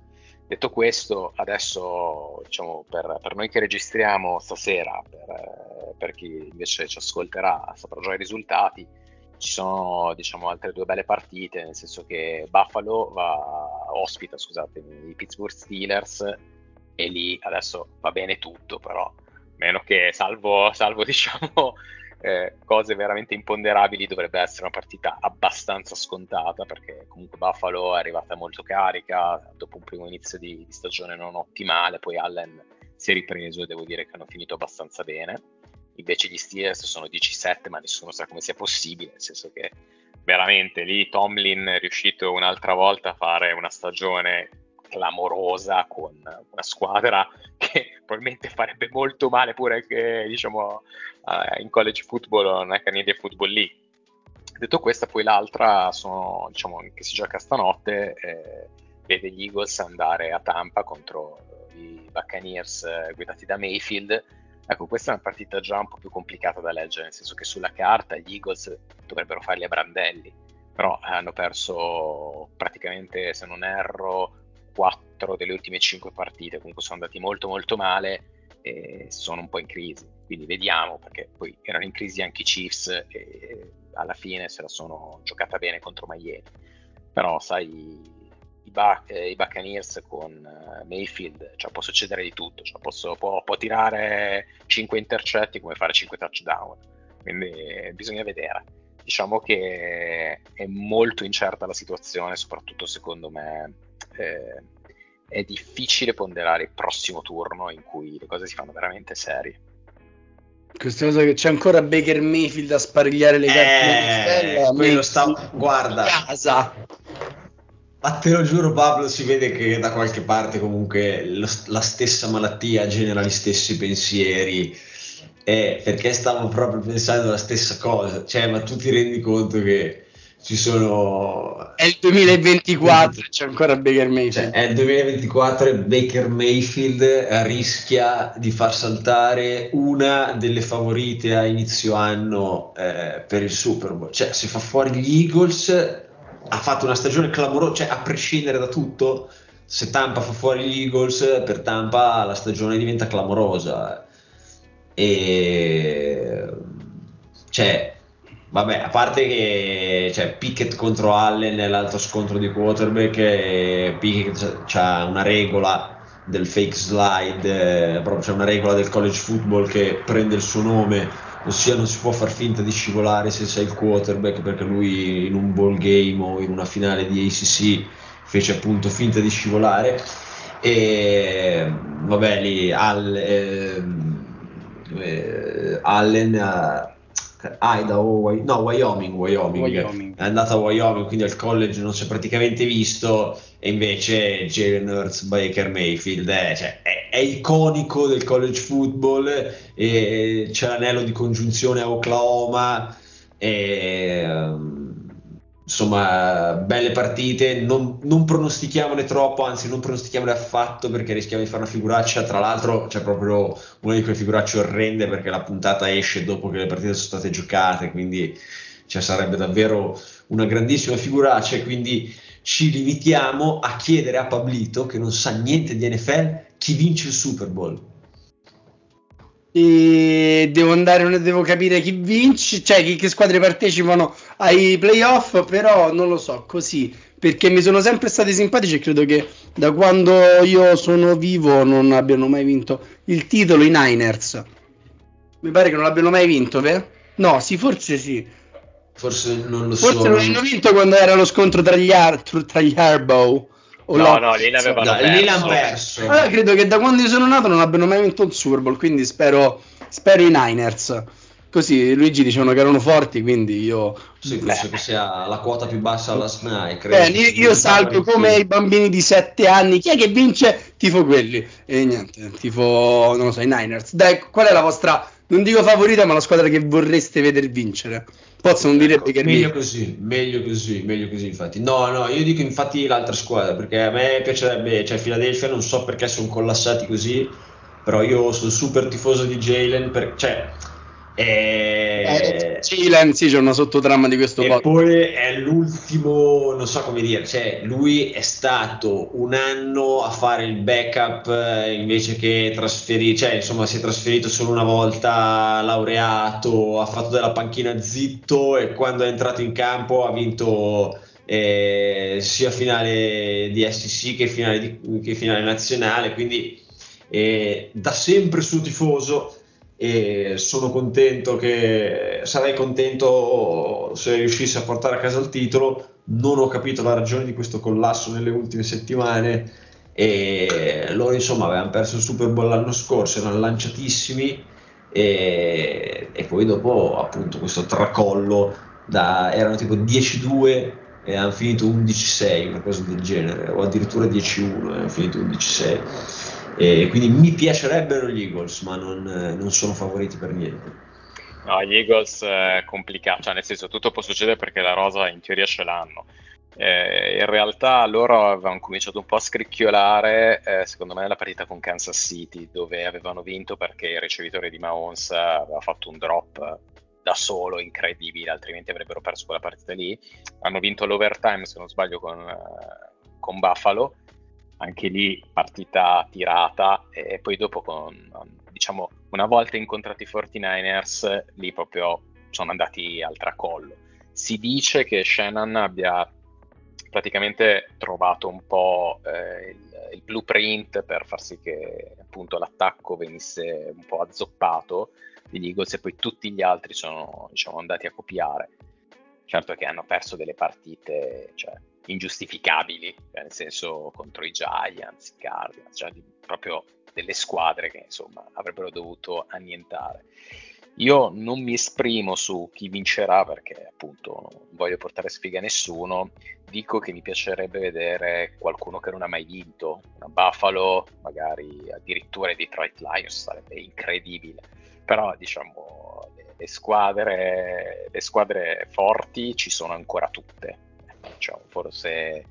Detto questo, adesso diciamo, per, per, noi che registriamo stasera, per, per, chi invece ci ascolterà, saprà già i risultati, ci sono diciamo, altre due belle partite, nel senso che Buffalo va, ospita scusate, i Pittsburgh Steelers e lì adesso va bene tutto, però meno che salvo, salvo diciamo, eh, cose veramente imponderabili dovrebbe essere una partita abbastanza scontata perché comunque Buffalo è arrivata molto carica dopo un primo inizio di, di stagione non ottimale, poi Allen si è ripreso e devo dire che hanno finito abbastanza bene. Invece gli Steelers sono 17 ma nessuno sa come sia possibile, nel senso che veramente lì Tomlin è riuscito un'altra volta a fare una stagione clamorosa con una squadra che probabilmente farebbe molto male pure che, diciamo, uh, in college football o nella Canadian Football League. Detto questo, poi l'altra sono, diciamo, che si gioca stanotte, eh, vede gli Eagles andare a Tampa contro i Buccaneers eh, guidati da Mayfield. Ecco, questa è una partita già un po' più complicata da leggere, nel senso che sulla carta gli Eagles dovrebbero farli a brandelli, però hanno perso praticamente, se non erro, 4 delle ultime 5 partite, comunque sono andati molto molto male e sono un po' in crisi. Quindi vediamo, perché poi erano in crisi anche i Chiefs e alla fine se la sono giocata bene contro Miami. Però sai, i, Buc- eh, i Buccaneers con uh, Mayfield, cioè può succedere di tutto, cioè posso, può, può, tirare 5 intercetti come fare 5 touchdown, quindi bisogna vedere. Diciamo che è molto incerta la situazione, soprattutto secondo me eh, è difficile ponderare il prossimo turno in cui le cose si fanno veramente serie. Questa cosa che c'è ancora Baker Mayfield a sparigliare le carte eh, quello sta guarda casa. Ma te lo giuro Pablo, si vede che da qualche parte comunque lo, la stessa malattia genera gli stessi pensieri. Eh, perché stavo proprio pensando la stessa cosa, cioè, ma tu ti rendi conto che ci sono... È il 2024 c'è ancora Baker Mayfield. Cioè, è il 2024 e Baker Mayfield rischia di far saltare una delle favorite a inizio anno eh, per il Super Bowl. Cioè, se fa fuori gli Eagles, ha fatto una stagione clamorosa, cioè a prescindere da tutto, se Tampa fa fuori gli Eagles, per Tampa la stagione diventa clamorosa. E... Cioè, Vabbè, a parte che cioè, Pickett contro Allen nell'altro scontro di quarterback, Pickett ha una regola del fake slide, eh, proprio c'è una regola del college football che prende il suo nome, ossia non si può far finta di scivolare se sei il quarterback perché lui in un ball game o in una finale di ACC fece appunto finta di scivolare. E vabbè lì All, eh, eh, Allen ha Idaho, no, Wyoming, Wyoming, Wyoming, è andato a Wyoming, quindi al college non si è praticamente visto e invece Jalen Hurts, Baker Mayfield è, cioè, è, è, iconico del college football e c'è l'anello di congiunzione a Oklahoma e, um, insomma, belle partite, non, non, pronostichiamole troppo, anzi non pronostichiamole affatto perché rischiamo di fare una figuraccia, tra l'altro c'è proprio una di quelle figuracce orrende perché la puntata esce dopo che le partite sono state giocate, quindi cioè, sarebbe davvero una grandissima figuraccia. Quindi ci limitiamo a chiedere a Pablito, che non sa niente di NFL, chi vince il Super Bowl e devo andare, devo capire chi vince, cioè che, che, squadre partecipano ai playoff, però non lo so, così, perché mi sono sempre stati simpatici e credo che da quando io sono vivo non abbiano mai vinto il titolo i Niners. Mi pare che non l'abbiano mai vinto, vero? No, sì, forse sì. Forse non lo forse so. Forse non hanno vinto quando era lo scontro tra gli, Ar- tra gli Harbow O no, no, lì l'avevano No, perso. lì l'hanno perso. Allora, credo che da quando io sono nato non abbiano mai vinto un Super Bowl, quindi spero, spero i Niners. Così Luigi dicevano che erano forti, quindi io... Sì, penso che sia la quota più bassa alla SNAI. Beh, io, io salgo come i bambini di 7 anni. Chi è che vince? Tifo quelli. E niente, tifo, non lo so, i Niners. Dai, qual è la vostra, non dico favorita, ma la squadra che vorreste vedere vincere? Pozzo non direbbe che meglio così, meglio così, meglio così infatti. No, no, io dico infatti l'altra squadra, perché a me piacerebbe, cioè Philadelphia, non so perché sono collassati così, però io sono super tifoso di Jalen, per, cioè... Eh, Eh, sì, c'è una sottotrama di questo e podcast. poi è l'ultimo, non so come dire, cioè lui è stato un anno a fare il backup eh, invece che trasferire, cioè insomma si è trasferito solo una volta, laureato, ha fatto della panchina zitto e quando è entrato in campo ha vinto eh, sia finale di SEC che finale, di- che finale nazionale, quindi eh, da sempre suo tifoso e sono contento che sarei contento se riuscisse a portare a casa il titolo. Non ho capito la ragione di questo collasso nelle ultime settimane. E loro, insomma, avevano perso il Super Bowl l'anno scorso, erano lanciatissimi. E, e poi dopo, appunto, questo tracollo da, erano tipo 10-2 e hanno finito 11-6, una cosa del genere, o addirittura 10-1 e hanno finito 11-6. E quindi mi piacerebbero gli Eagles, ma non, eh, non sono favoriti per niente. No, gli Eagles è complicato, cioè nel senso tutto può succedere perché la rosa in teoria ce l'hanno. Eh, in realtà loro avevano cominciato un po' a scricchiolare, eh, secondo me, nella partita con Kansas City, dove avevano vinto perché il ricevitore di Mahomes aveva fatto un drop da solo incredibile, altrimenti avrebbero perso quella partita lì. Hanno vinto l'overtime, se non sbaglio, con, eh, con Buffalo anche lì partita tirata e poi dopo con diciamo una volta incontrati i 49ers lì proprio sono andati al tracollo. Si dice che Shannon abbia praticamente trovato un po' eh, il, il blueprint per far sì che appunto l'attacco venisse un po' azzoppato degli Eagles e poi tutti gli altri sono diciamo andati a copiare. Certo che hanno perso delle partite cioè, ingiustificabili, cioè, nel senso contro i Giants, i Cardinals, cioè proprio delle squadre che insomma avrebbero dovuto annientare. Io non mi esprimo su chi vincerà perché appunto non voglio portare sfiga a nessuno, dico che mi piacerebbe vedere qualcuno che non ha mai vinto, una Buffalo, magari addirittura i Detroit Lions, sarebbe incredibile, però diciamo le, le squadre, le squadre forti ci sono ancora tutte, diciamo, forse eh,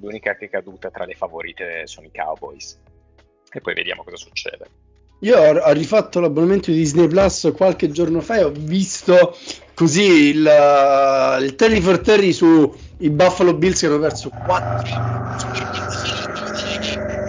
l'unica che è caduta tra le favorite sono i Cowboys e poi vediamo cosa succede. Io ho, rifatto l'abbonamento di Disney Plus qualche giorno fa e ho visto così il, uh, il Terry for Terry sui Buffalo Bills che hanno perso 4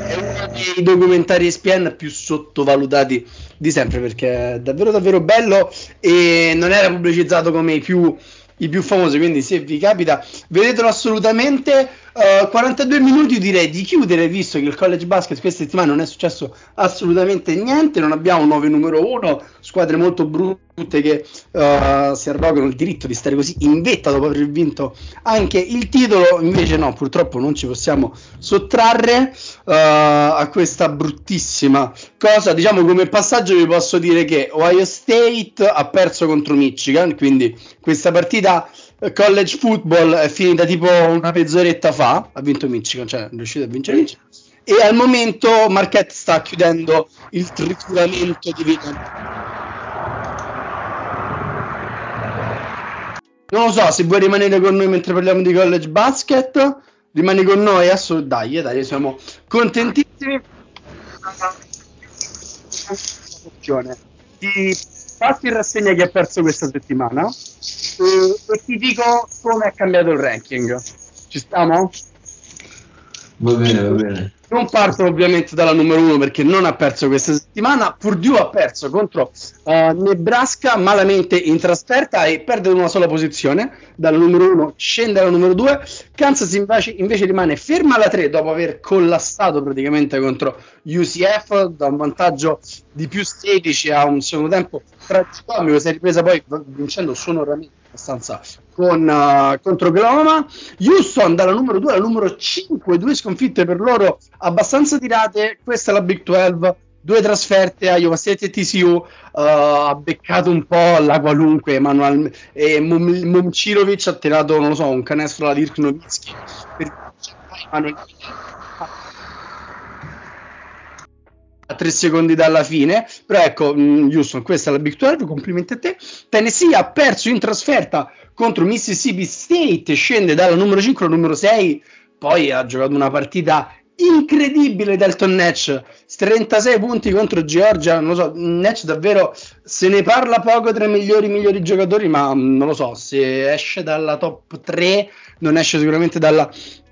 è uno dei documentari ESPN più sottovalutati di sempre perché è davvero davvero bello e non era pubblicizzato come i più i più famosi, quindi se vi capita vedetelo assolutamente. Uh, 42 minuti direi di chiudere, visto che il college basket questa settimana non è successo assolutamente niente, non abbiamo un 9 numero 1, squadre molto brutte che uh, si arrogano il diritto di stare così in vetta dopo aver vinto anche il titolo, invece no, purtroppo non ci possiamo sottrarre uh, a questa bruttissima cosa. Diciamo come passaggio vi posso dire che Ohio State ha perso contro Michigan, quindi questa partita college football è finita tipo una mezz'oretta fa, ha vinto Michigan, cioè è riuscito a vincere Michigan. E al momento Marquette sta chiudendo il trituramento di Villanova. Non lo so, se vuoi rimanere con noi mentre parliamo di college basket, rimani con noi, adesso dai, dai, siamo contentissimi. Ti passo in rassegna chi ha perso questa settimana e, e ti dico come è cambiato il ranking. Ci stiamo? Va bene, va bene. Non parto ovviamente dalla numero uno perché non ha perso questa settimana. Purdue ha perso contro uh, Nebraska malamente in trasferta e perde una sola posizione. Dalla numero uno scende alla numero due. Kansas invece, invece rimane ferma alla 3 dopo aver collassato praticamente contro UCF da un vantaggio di più 16 a un secondo tempo tragicomico. Si è ripresa poi vincendo sonoramente abbastanza con, uh, contro Oklahoma. Houston dalla numero 2 alla numero 5, due sconfitte per loro abbastanza tirate. Questa è la Big 12 due trasferte a Iowa State e TCU uh, ha beccato un po' la qualunque Manuel, e Momcirovic ha tirato non lo so un canestro alla Dirk Nowitzki per Manuel a tre secondi dalla fine. Però ecco mm, Houston questa è la Big 12 complimenti a te. Tennessee ha perso in trasferta contro Mississippi State scende dalla numero 5 alla numero 6 poi ha giocato una partita incredibile Dalton Natch 36 punti contro Georgia non lo so Natch davvero se ne parla poco tra i migliori migliori giocatori ma non lo so se esce dalla top 3 non esce sicuramente dalla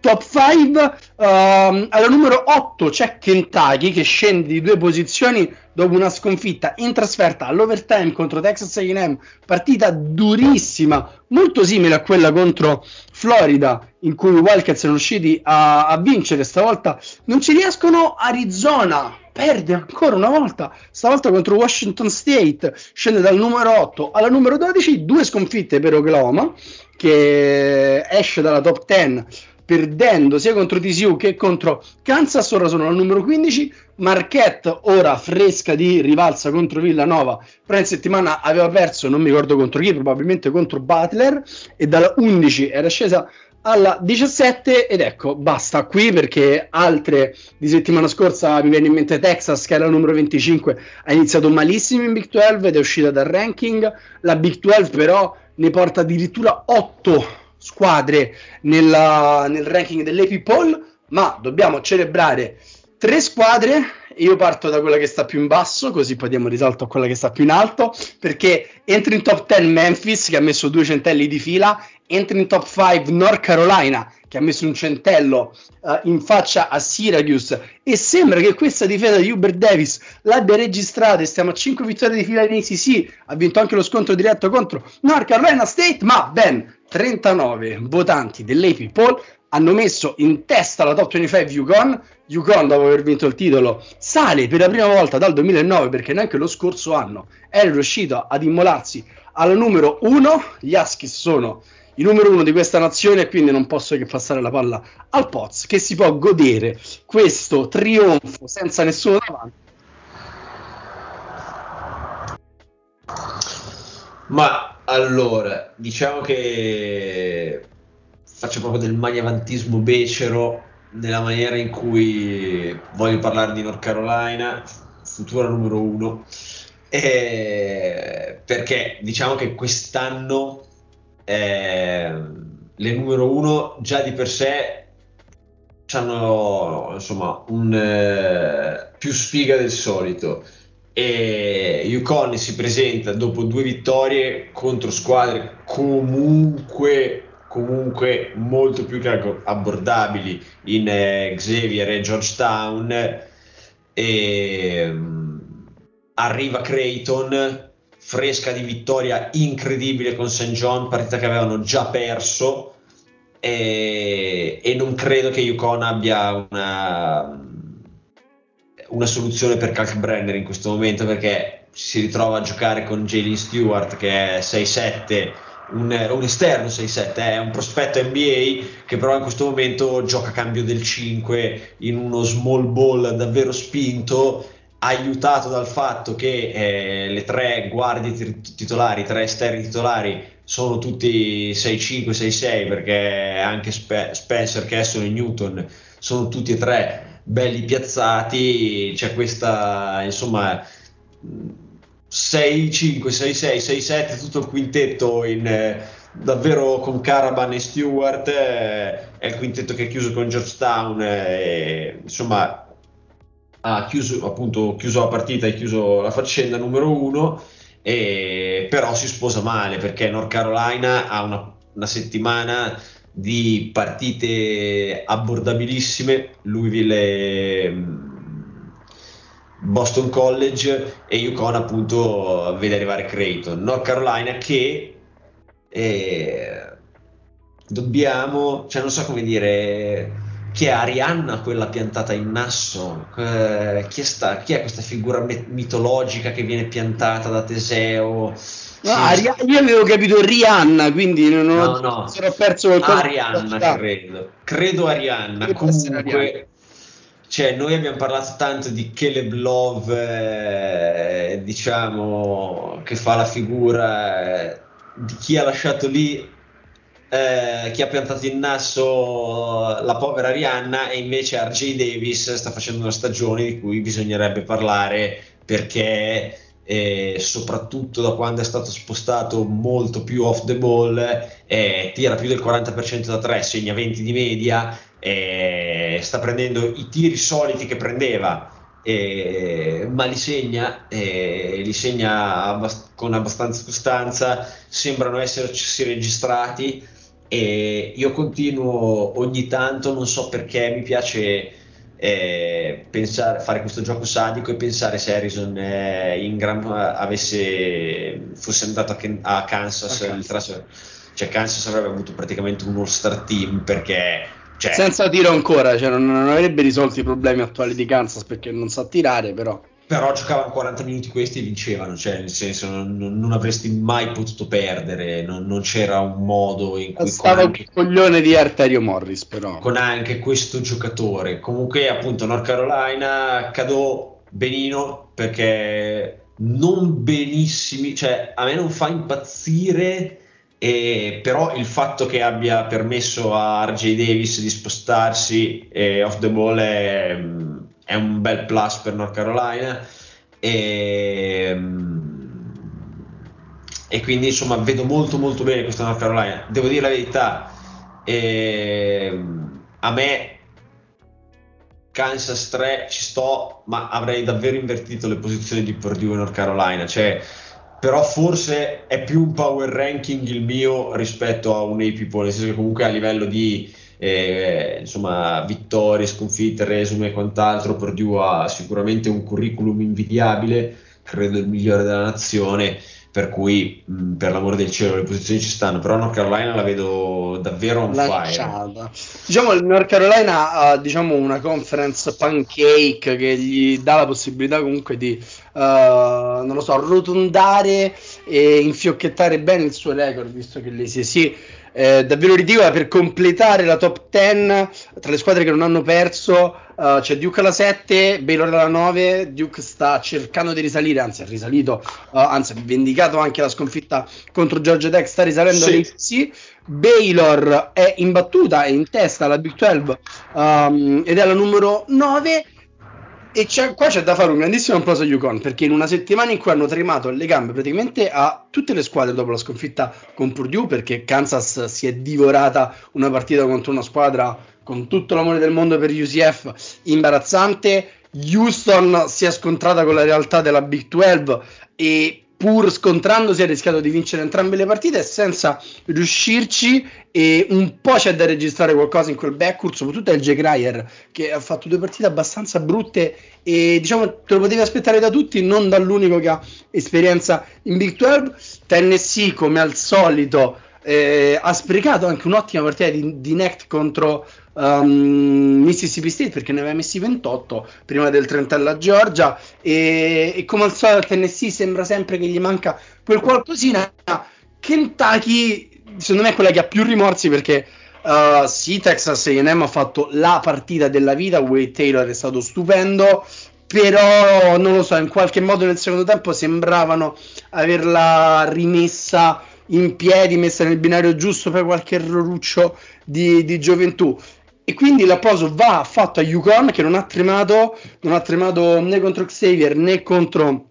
top 5 uh, ehm, alla numero 8 c'è Kentucky che scende di due posizioni dopo una sconfitta in trasferta all'overtime contro Texas A&M partita durissima molto simile a quella contro Florida in cui i Wildcats sono riusciti a, a vincere. Stavolta non ci riescono Arizona perde ancora una volta stavolta contro Washington State scende dal numero 8 alla numero 12 due sconfitte per Oklahoma che esce dalla top 10 perdendo sia contro TCU che contro Kansas, ora sono al numero 15, Marquette ora fresca di rivalsa contro Villanova, però in settimana aveva perso, non mi ricordo contro chi, probabilmente contro Butler. E dalla 11 era scesa alla 17 ed ecco basta qui perché altre di settimana scorsa mi viene in mente Texas che era il numero 25 ha iniziato malissimo in Big 12 ed è uscita dal ranking. La Big 12 però ne porta addirittura 8 squadre nella, nel ranking dell'AP Poll, ma dobbiamo celebrare tre squadre. Io parto da quella che sta più in basso, così poi diamo risalto a quella che sta più in alto. Perché entra in top 10 Memphis, che ha messo due centelli di fila, entra in top 5 North Carolina, che ha messo un centello uh, in faccia a Syracuse. E sembra che questa difesa di Hubert Davis l'abbia registrata. E stiamo a 5 vittorie di fila in ACC. Ha vinto anche lo scontro diretto contro North Carolina State, ma ben 39 votanti dell'AP Poll hanno messo in testa la top 25 Yukon. Yukon, dopo aver vinto il titolo, sale per la prima volta dal 2009 perché neanche lo scorso anno era riuscito ad immolarsi al numero 1. Gli Huskies sono il numero 1 di questa nazione e quindi non posso che passare la palla al Poz che si può godere questo trionfo senza nessuno davanti. Ma allora, diciamo che faccio proprio del maniavantismo becero nella maniera in cui voglio parlare di North Carolina, futura numero uno, eh, perché diciamo che quest'anno eh, le numero uno già di per sé hanno insomma un eh, più sfiga del solito. E Yukon si presenta dopo due vittorie contro squadre comunque comunque molto più che abbordabili in eh, Xavier e Georgetown. E um, arriva Creighton fresca di vittoria incredibile con St. John partita che avevano già perso e, e non credo che Yukon abbia una una soluzione per Kalkbrenner in questo momento perché si ritrova a giocare con Jalen Stewart che è 6-7 un, un, esterno 6-7 è un prospetto NBA che però in questo momento gioca a cambio del 5 in uno small ball davvero spinto aiutato dal fatto che eh, le tre guardie titolari, i tre esterni titolari sono tutti 6-5, 6-6 perché anche Spe- Spencer, Kesson e Newton sono tutti e tre belli piazzati, c'è questa insomma 6, 5, 6, 6, 6, 7, tutto il quintetto in, eh, davvero con Caravan e Stewart, eh, è il quintetto che è chiuso con Georgetown, eh, insomma ha chiuso, appunto, chiuso la partita e chiuso la faccenda numero uno, e, però si sposa male perché North Carolina ha una, una settimana di partite abbordabilissime, Louisville e mm, Boston College e UConn appunto vede arrivare Creighton, North Carolina che eh, dobbiamo, cioè non so come dire, chi è Arianna quella piantata in nasso? Eh, chi, è sta, chi, è questa figura mitologica che viene piantata da Teseo? No, Aria- io avevo capito Rihanna, quindi non No, ho, no. se ho perso qualcosa. Arianna, credo. Credo Arianna. Comunque, cioè, noi abbiamo parlato tanto di Caleb Love, eh, diciamo, che fa la figura eh, di chi ha lasciato lì, eh, chi ha piantato in nasso la povera Arianna e invece RJ Davis sta facendo una stagione di cui bisognerebbe parlare perché eh, soprattutto da quando è stato spostato molto più off the ball, eh, tira più del 40% da 3, segna 20 di media, sta prendendo i tiri soliti che prendeva, eh, ma li segna, eh, li segna abbast- con abbastanza costanza, sembrano esserci registrati e io continuo ogni tanto, non so perché, mi piace eh, pensare, fare questo gioco sadico e pensare se Harrison eh, Ingram avesse, fosse andato a, Ken- a Kansas, il trasfer- cioè Kansas avrebbe avuto praticamente un all-star team perché cioè, Senza tiro ancora, cioè non, non avrebbe risolto i problemi attuali di Kansas perché non sa tirare, però. Però giocavano 40 minuti questi e vincevano, cioè nel senso non, non- avresti mai potuto perdere, non, non c'era un modo in cui con Stava anche, coglione di Arterio Morris, però. con anche questo giocatore. Comunque appunto North Carolina cadò benino perché non benissimi, cioè a me non fa impazzire, eh, però il fatto che abbia permesso a RJ Davis di spostarsi eh, off the ball è, è un bel plus per North Carolina. E, e quindi insomma vedo molto molto bene questa North Carolina. Devo dire la verità, ehm, a me Kansas 3 ci sto, ma avrei davvero invertito le posizioni di Purdue e North Carolina. Cioè, però forse è più un power ranking il mio rispetto a un AP nel senso che comunque a livello di eh, insomma, vittorie, sconfitte, resume e quant'altro, Purdue ha sicuramente un curriculum invidiabile, credo il migliore della nazione, per cui mh, per l'amore del cielo le posizioni ci stanno, però North Carolina la vedo davvero on fire. lanciata. Diciamo il North Carolina ha diciamo, una conference pancake che gli dà la possibilità comunque di eh, non lo so, arrotondare e infiocchettare bene il suo record, visto che l'ACC è davvero ridicola per completare la top 10 tra le squadre che non hanno perso. eh, c'è Duke alla 7, Baylor alla 9. Duke sta cercando di risalire, anzi, è risalito, eh, anzi, ha vendicato anche la sconfitta contro Georgia Tech. Sta risalendo Sì. all'ACC. Baylor è imbattuta, è in testa alla Big 12 um, ed è la numero 9. E c'è, qua c'è da fare un grandissimo applauso a Yukon perché in una settimana in cui hanno tremato le gambe praticamente a tutte le squadre dopo la sconfitta con Purdue perché Kansas si è divorata una partita contro una squadra con tutto l'amore del mondo per UCF imbarazzante. Houston si è scontrata con la realtà della Big 12 e pur scontrandosi ha rischiato di vincere entrambe le partite senza riuscirci e un po' c'è da registrare qualcosa in quel backcourt soprattutto il J. Grier che ha fatto due partite abbastanza brutte e diciamo te lo potevi aspettare da tutti non dall'unico che ha esperienza in Big 12 Tennessee come al solito eh, ha sprecato anche un'ottima partita di, di Necht contro um, Mississippi State perché ne aveva messi 28 prima del 30 alla Georgia e, e come al solito Tennessee sembra sempre che gli manca quel qualcosina Kentucky secondo me è quella che ha più rimorsi perché uh, sì Texas A&M ha fatto la partita della vita Wade Taylor è stato stupendo però non lo so in qualche modo nel secondo tempo sembravano averla rimessa in piedi, messa nel binario giusto per qualche erroruccio di, di gioventù. E quindi l'applauso va fatto a Yukon che non ha tremato, non ha tremato né contro Xavier né contro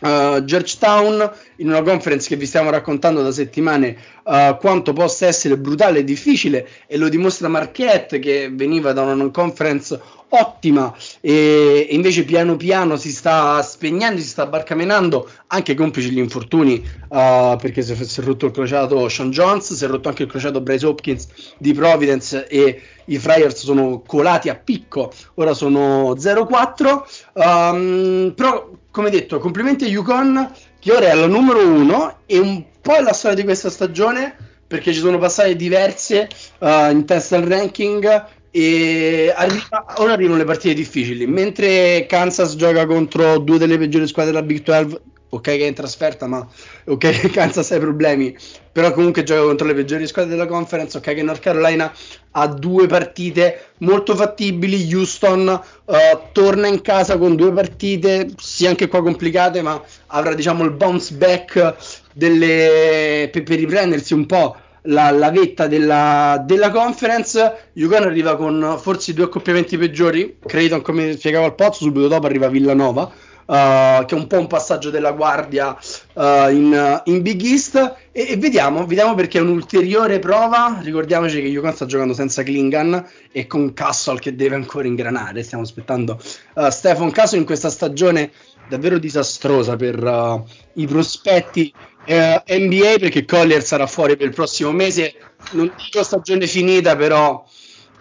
uh, Georgetown in una conference che vi stiamo raccontando da settimane uh, quanto possa essere brutale e difficile e lo dimostra Marquette che veniva da una non conference ottima. E, invece piano piano si sta spegnendo, si sta barcamenando anche complici gli infortuni uh, perché si è, si è rotto il crociato Sean Jones, si è rotto anche il crociato Bryce Hopkins di Providence e i Friars sono colati a picco, ora sono 0-4 um, però come detto complimenti a Yukon che ora è alla numero 1 e un po' è la storia di questa stagione perché ci sono passate diverse uh, in testa al ranking e arriva, ora arrivano le partite difficili. Mentre Kansas gioca contro due delle peggiori squadre della Big 12 ok che è in trasferta, ma ok che Kansas ha problemi, però comunque gioca contro le peggiori squadre della conference, ok che North Carolina ha due partite molto fattibili, Houston uh, torna in casa con due partite, sì anche qua complicate, ma avrà diciamo il bounce back delle... per, per riprendersi un po' la, la vetta della, della conference. Yukon arriva con forse due accoppiamenti peggiori. Creighton, come spiegava il Pozzo, subito dopo arriva Villanova. Uh, che è un po' un passaggio della guardia uh, in, in, Big East e, e, vediamo, vediamo perché è un'ulteriore prova ricordiamoci che Yukon sta giocando senza Klingan e con Castle che deve ancora ingranare stiamo aspettando uh, Stefan Caso in questa stagione davvero disastrosa per i prospetti eh, NBA perché Collier sarà fuori per il prossimo mese. Non dico stagione finita, però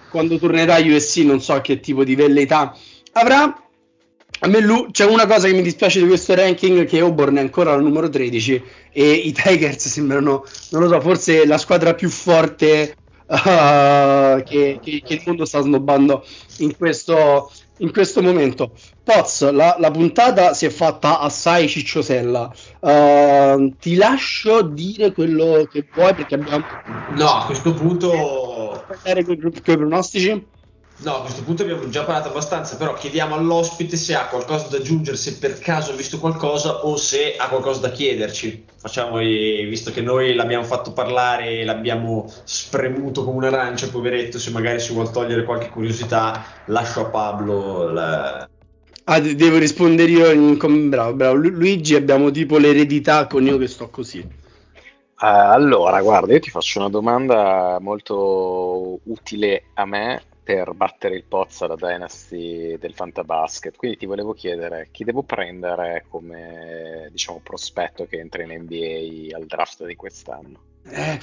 quando tornerà USC non so che tipo di velleità avrà. A me lui, c'è una cosa che mi dispiace di questo ranking che Auburn è ancora al numero 13 e i Tigers sembrano, non lo so, forse la squadra più forte uh, che, che, che, il mondo sta snobbando in questo, in questo momento. Poz, la, la, puntata si è fatta assai cicciosella. Uh, ti lascio dire quello che vuoi perché abbiamo. No, a questo punto. Parlare con i pronostici? No, a questo punto abbiamo già parlato abbastanza, però chiediamo all'ospite se ha qualcosa da aggiungere, se per caso ha visto qualcosa o se ha qualcosa da chiederci. Facciamo, visto che noi l'abbiamo fatto parlare e l'abbiamo spremuto come un'arancia, poveretto, se magari si vuole togliere qualche curiosità, lascio a Pablo la... Ah, devo rispondere io in... bravo, bravo. Luigi, abbiamo tipo l'eredità con io che sto così. Uh, allora, guarda, io ti faccio una domanda molto utile a me per battere il Pozzo alla Dynasty del Fantabasket. Quindi ti volevo chiedere chi devo prendere come diciamo, prospetto che entra in NBA al draft di quest'anno. Eh,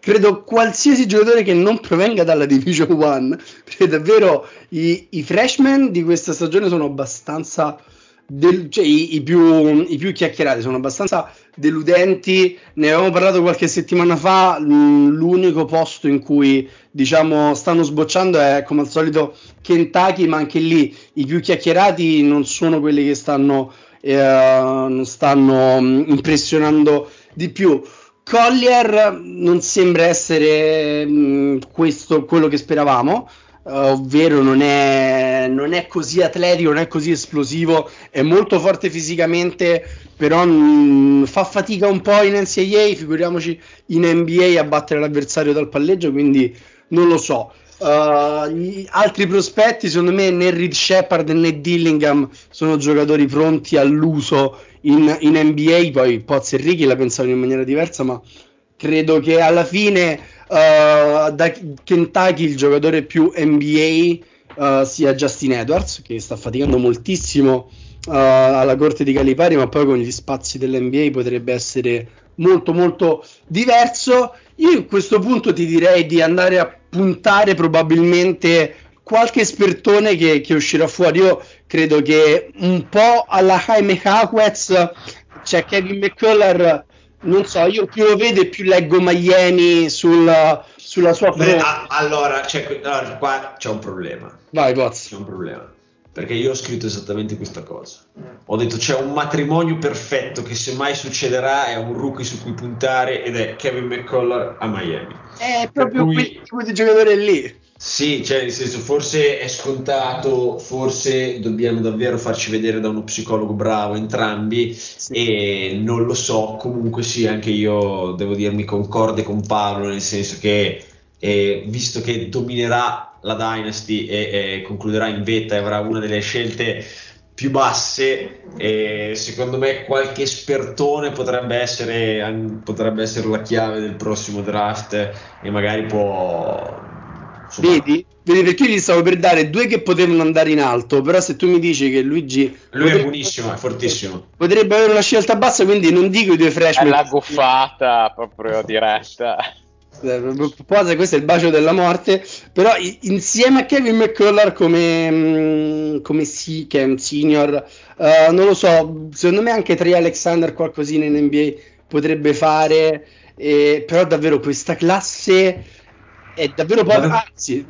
credo qualsiasi giocatore che non provenga dalla Division 1, perché davvero i, i freshman di questa stagione sono abbastanza del, cioè, i, i, più, i, più, chiacchierati sono abbastanza deludenti. Ne avevamo parlato qualche settimana fa. L'unico posto in cui diciamo stanno sbocciando è come al solito Kentucky, ma anche lì i più chiacchierati non sono quelli che stanno, eh, stanno impressionando di più. Collier non sembra essere mh, questo quello che speravamo ovvero non è, non è, così atletico, non è così esplosivo, è molto forte fisicamente, però mh, fa fatica un po' in NCAA, figuriamoci in NBA a battere l'avversario dal palleggio, quindi non lo so. Uh, altri prospetti, secondo me, né Reed Shepard né Dillingham sono giocatori pronti all'uso in, in NBA. Poi Pozzi e Ricky la pensano in maniera diversa, ma credo che alla fine uh, da Kentucky il giocatore più NBA uh, eh, sia Justin Edwards che sta faticando moltissimo uh, alla corte di Calipari ma poi con gli spazi dell'NBA potrebbe essere molto molto diverso. Io in questo punto ti direi di andare a puntare probabilmente qualche espertone che, che uscirà fuori. Io credo che un po' alla Jaime Hawkins c'è Kevin McCullough non so, io più lo vedo e più leggo Miami sulla, sulla sua Beh, a, allora, c'è, allora, qua c'è un problema. Vai, Boz. C'è un problema. Perché io ho scritto esattamente questa cosa. Ho detto c'è un matrimonio perfetto che se mai succederà è un rookie su cui puntare ed è Kevin McCullough a Miami. È proprio cui... quel tipo di giocatore lì. Sì, cioè nel senso, forse è scontato, forse dobbiamo davvero farci vedere da uno psicologo bravo entrambi sì. e non lo so, comunque sì, anche io devo dirmi concorde con Paolo, nel senso che eh, visto che dominerà la Dynasty e, e, concluderà in vetta e avrà una delle scelte più basse, eh, secondo me qualche espertone potrebbe essere, potrebbe essere la chiave del prossimo draft e magari può Vedi? Vedi perché io gli stavo per dare due che potevano andare in alto, però se tu mi dici che Luigi... Lui potrebbe, è buonissimo, è fortissimo. Potrebbe avere una scelta bassa, quindi non dico i due freshman. È la goffata proprio diretta. Posa, questo è il bacio della morte, però insieme a Kevin McCullough come, mm, come sì, che è un senior, uh, non lo so, secondo me anche Trey Alexander qualcosina in NBA potrebbe fare, eh, però davvero questa classe è davvero poco. Anzi,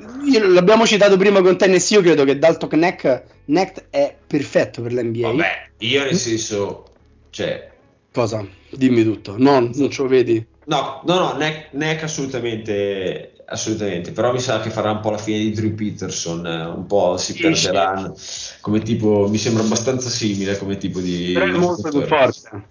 l'abbiamo citato prima con Tennessee. Io credo che Dalton Neck, Neck è perfetto per l'NBA. Vabbè, io nel senso, cioè, Cosa? Dimmi tutto. No, non ce lo vedi? No, no, no, neck, neck assolutamente, assolutamente, però mi sa che farà un po' la fine di Drew Peterson, eh, un po' si Sì, perderanno, come tipo, mi sembra abbastanza simile come tipo di... Però è molto più forte.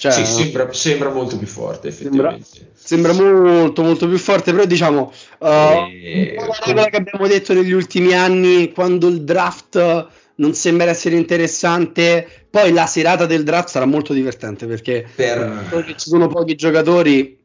Cioè, sì, sembra, sembra molto più forte, Sembra, effettivamente. sembra molto molto più forte, però diciamo uh, E- po' la regola che abbiamo detto negli ultimi anni, quando il draft non sembra essere interessante, poi la serata del draft sarà molto divertente perché Per... perché ci sono pochi giocatori,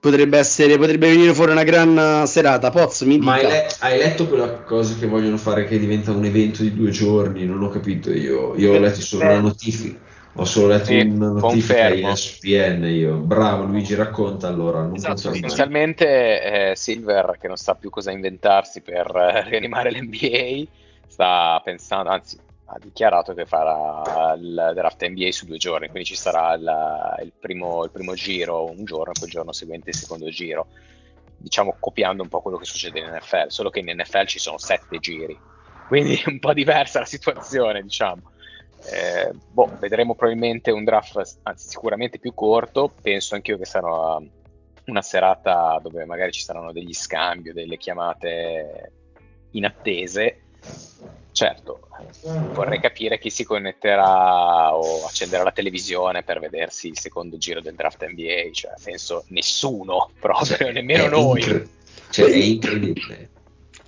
potrebbe essere, potrebbe venire fuori una gran serata. Poz, mi Ma hai, le- hai letto quella cosa che vogliono fare che diventa un evento di due giorni? Non ho capito io. Io ho letto solo una notifica. Ho solo letto Sì, una notifica confermo. ESPN io. Bravo Luigi, racconta allora. Non Esatto. Essenzialmente eh, Silver, che non sa più cosa inventarsi per eh, rianimare l'NBA, sta pensando, anzi ha dichiarato che farà il draft NBA su due giorni, quindi ci sarà il, il primo, il primo giro un giorno e poi il giorno seguente il secondo giro, diciamo copiando un po' quello che succede in NFL, solo che in NFL ci sono sette giri, quindi è un po' diversa la situazione, diciamo. Eh, boh, vedremo probabilmente un draft, anzi sicuramente più corto, penso anch'io che sarà una serata dove magari ci saranno degli scambi o delle chiamate inattese. Certo, vorrei capire chi si connetterà o accenderà la televisione per vedersi il secondo giro del draft NBA, cioè penso nessuno, proprio, nemmeno È noi. incre- cioè, è incredibile.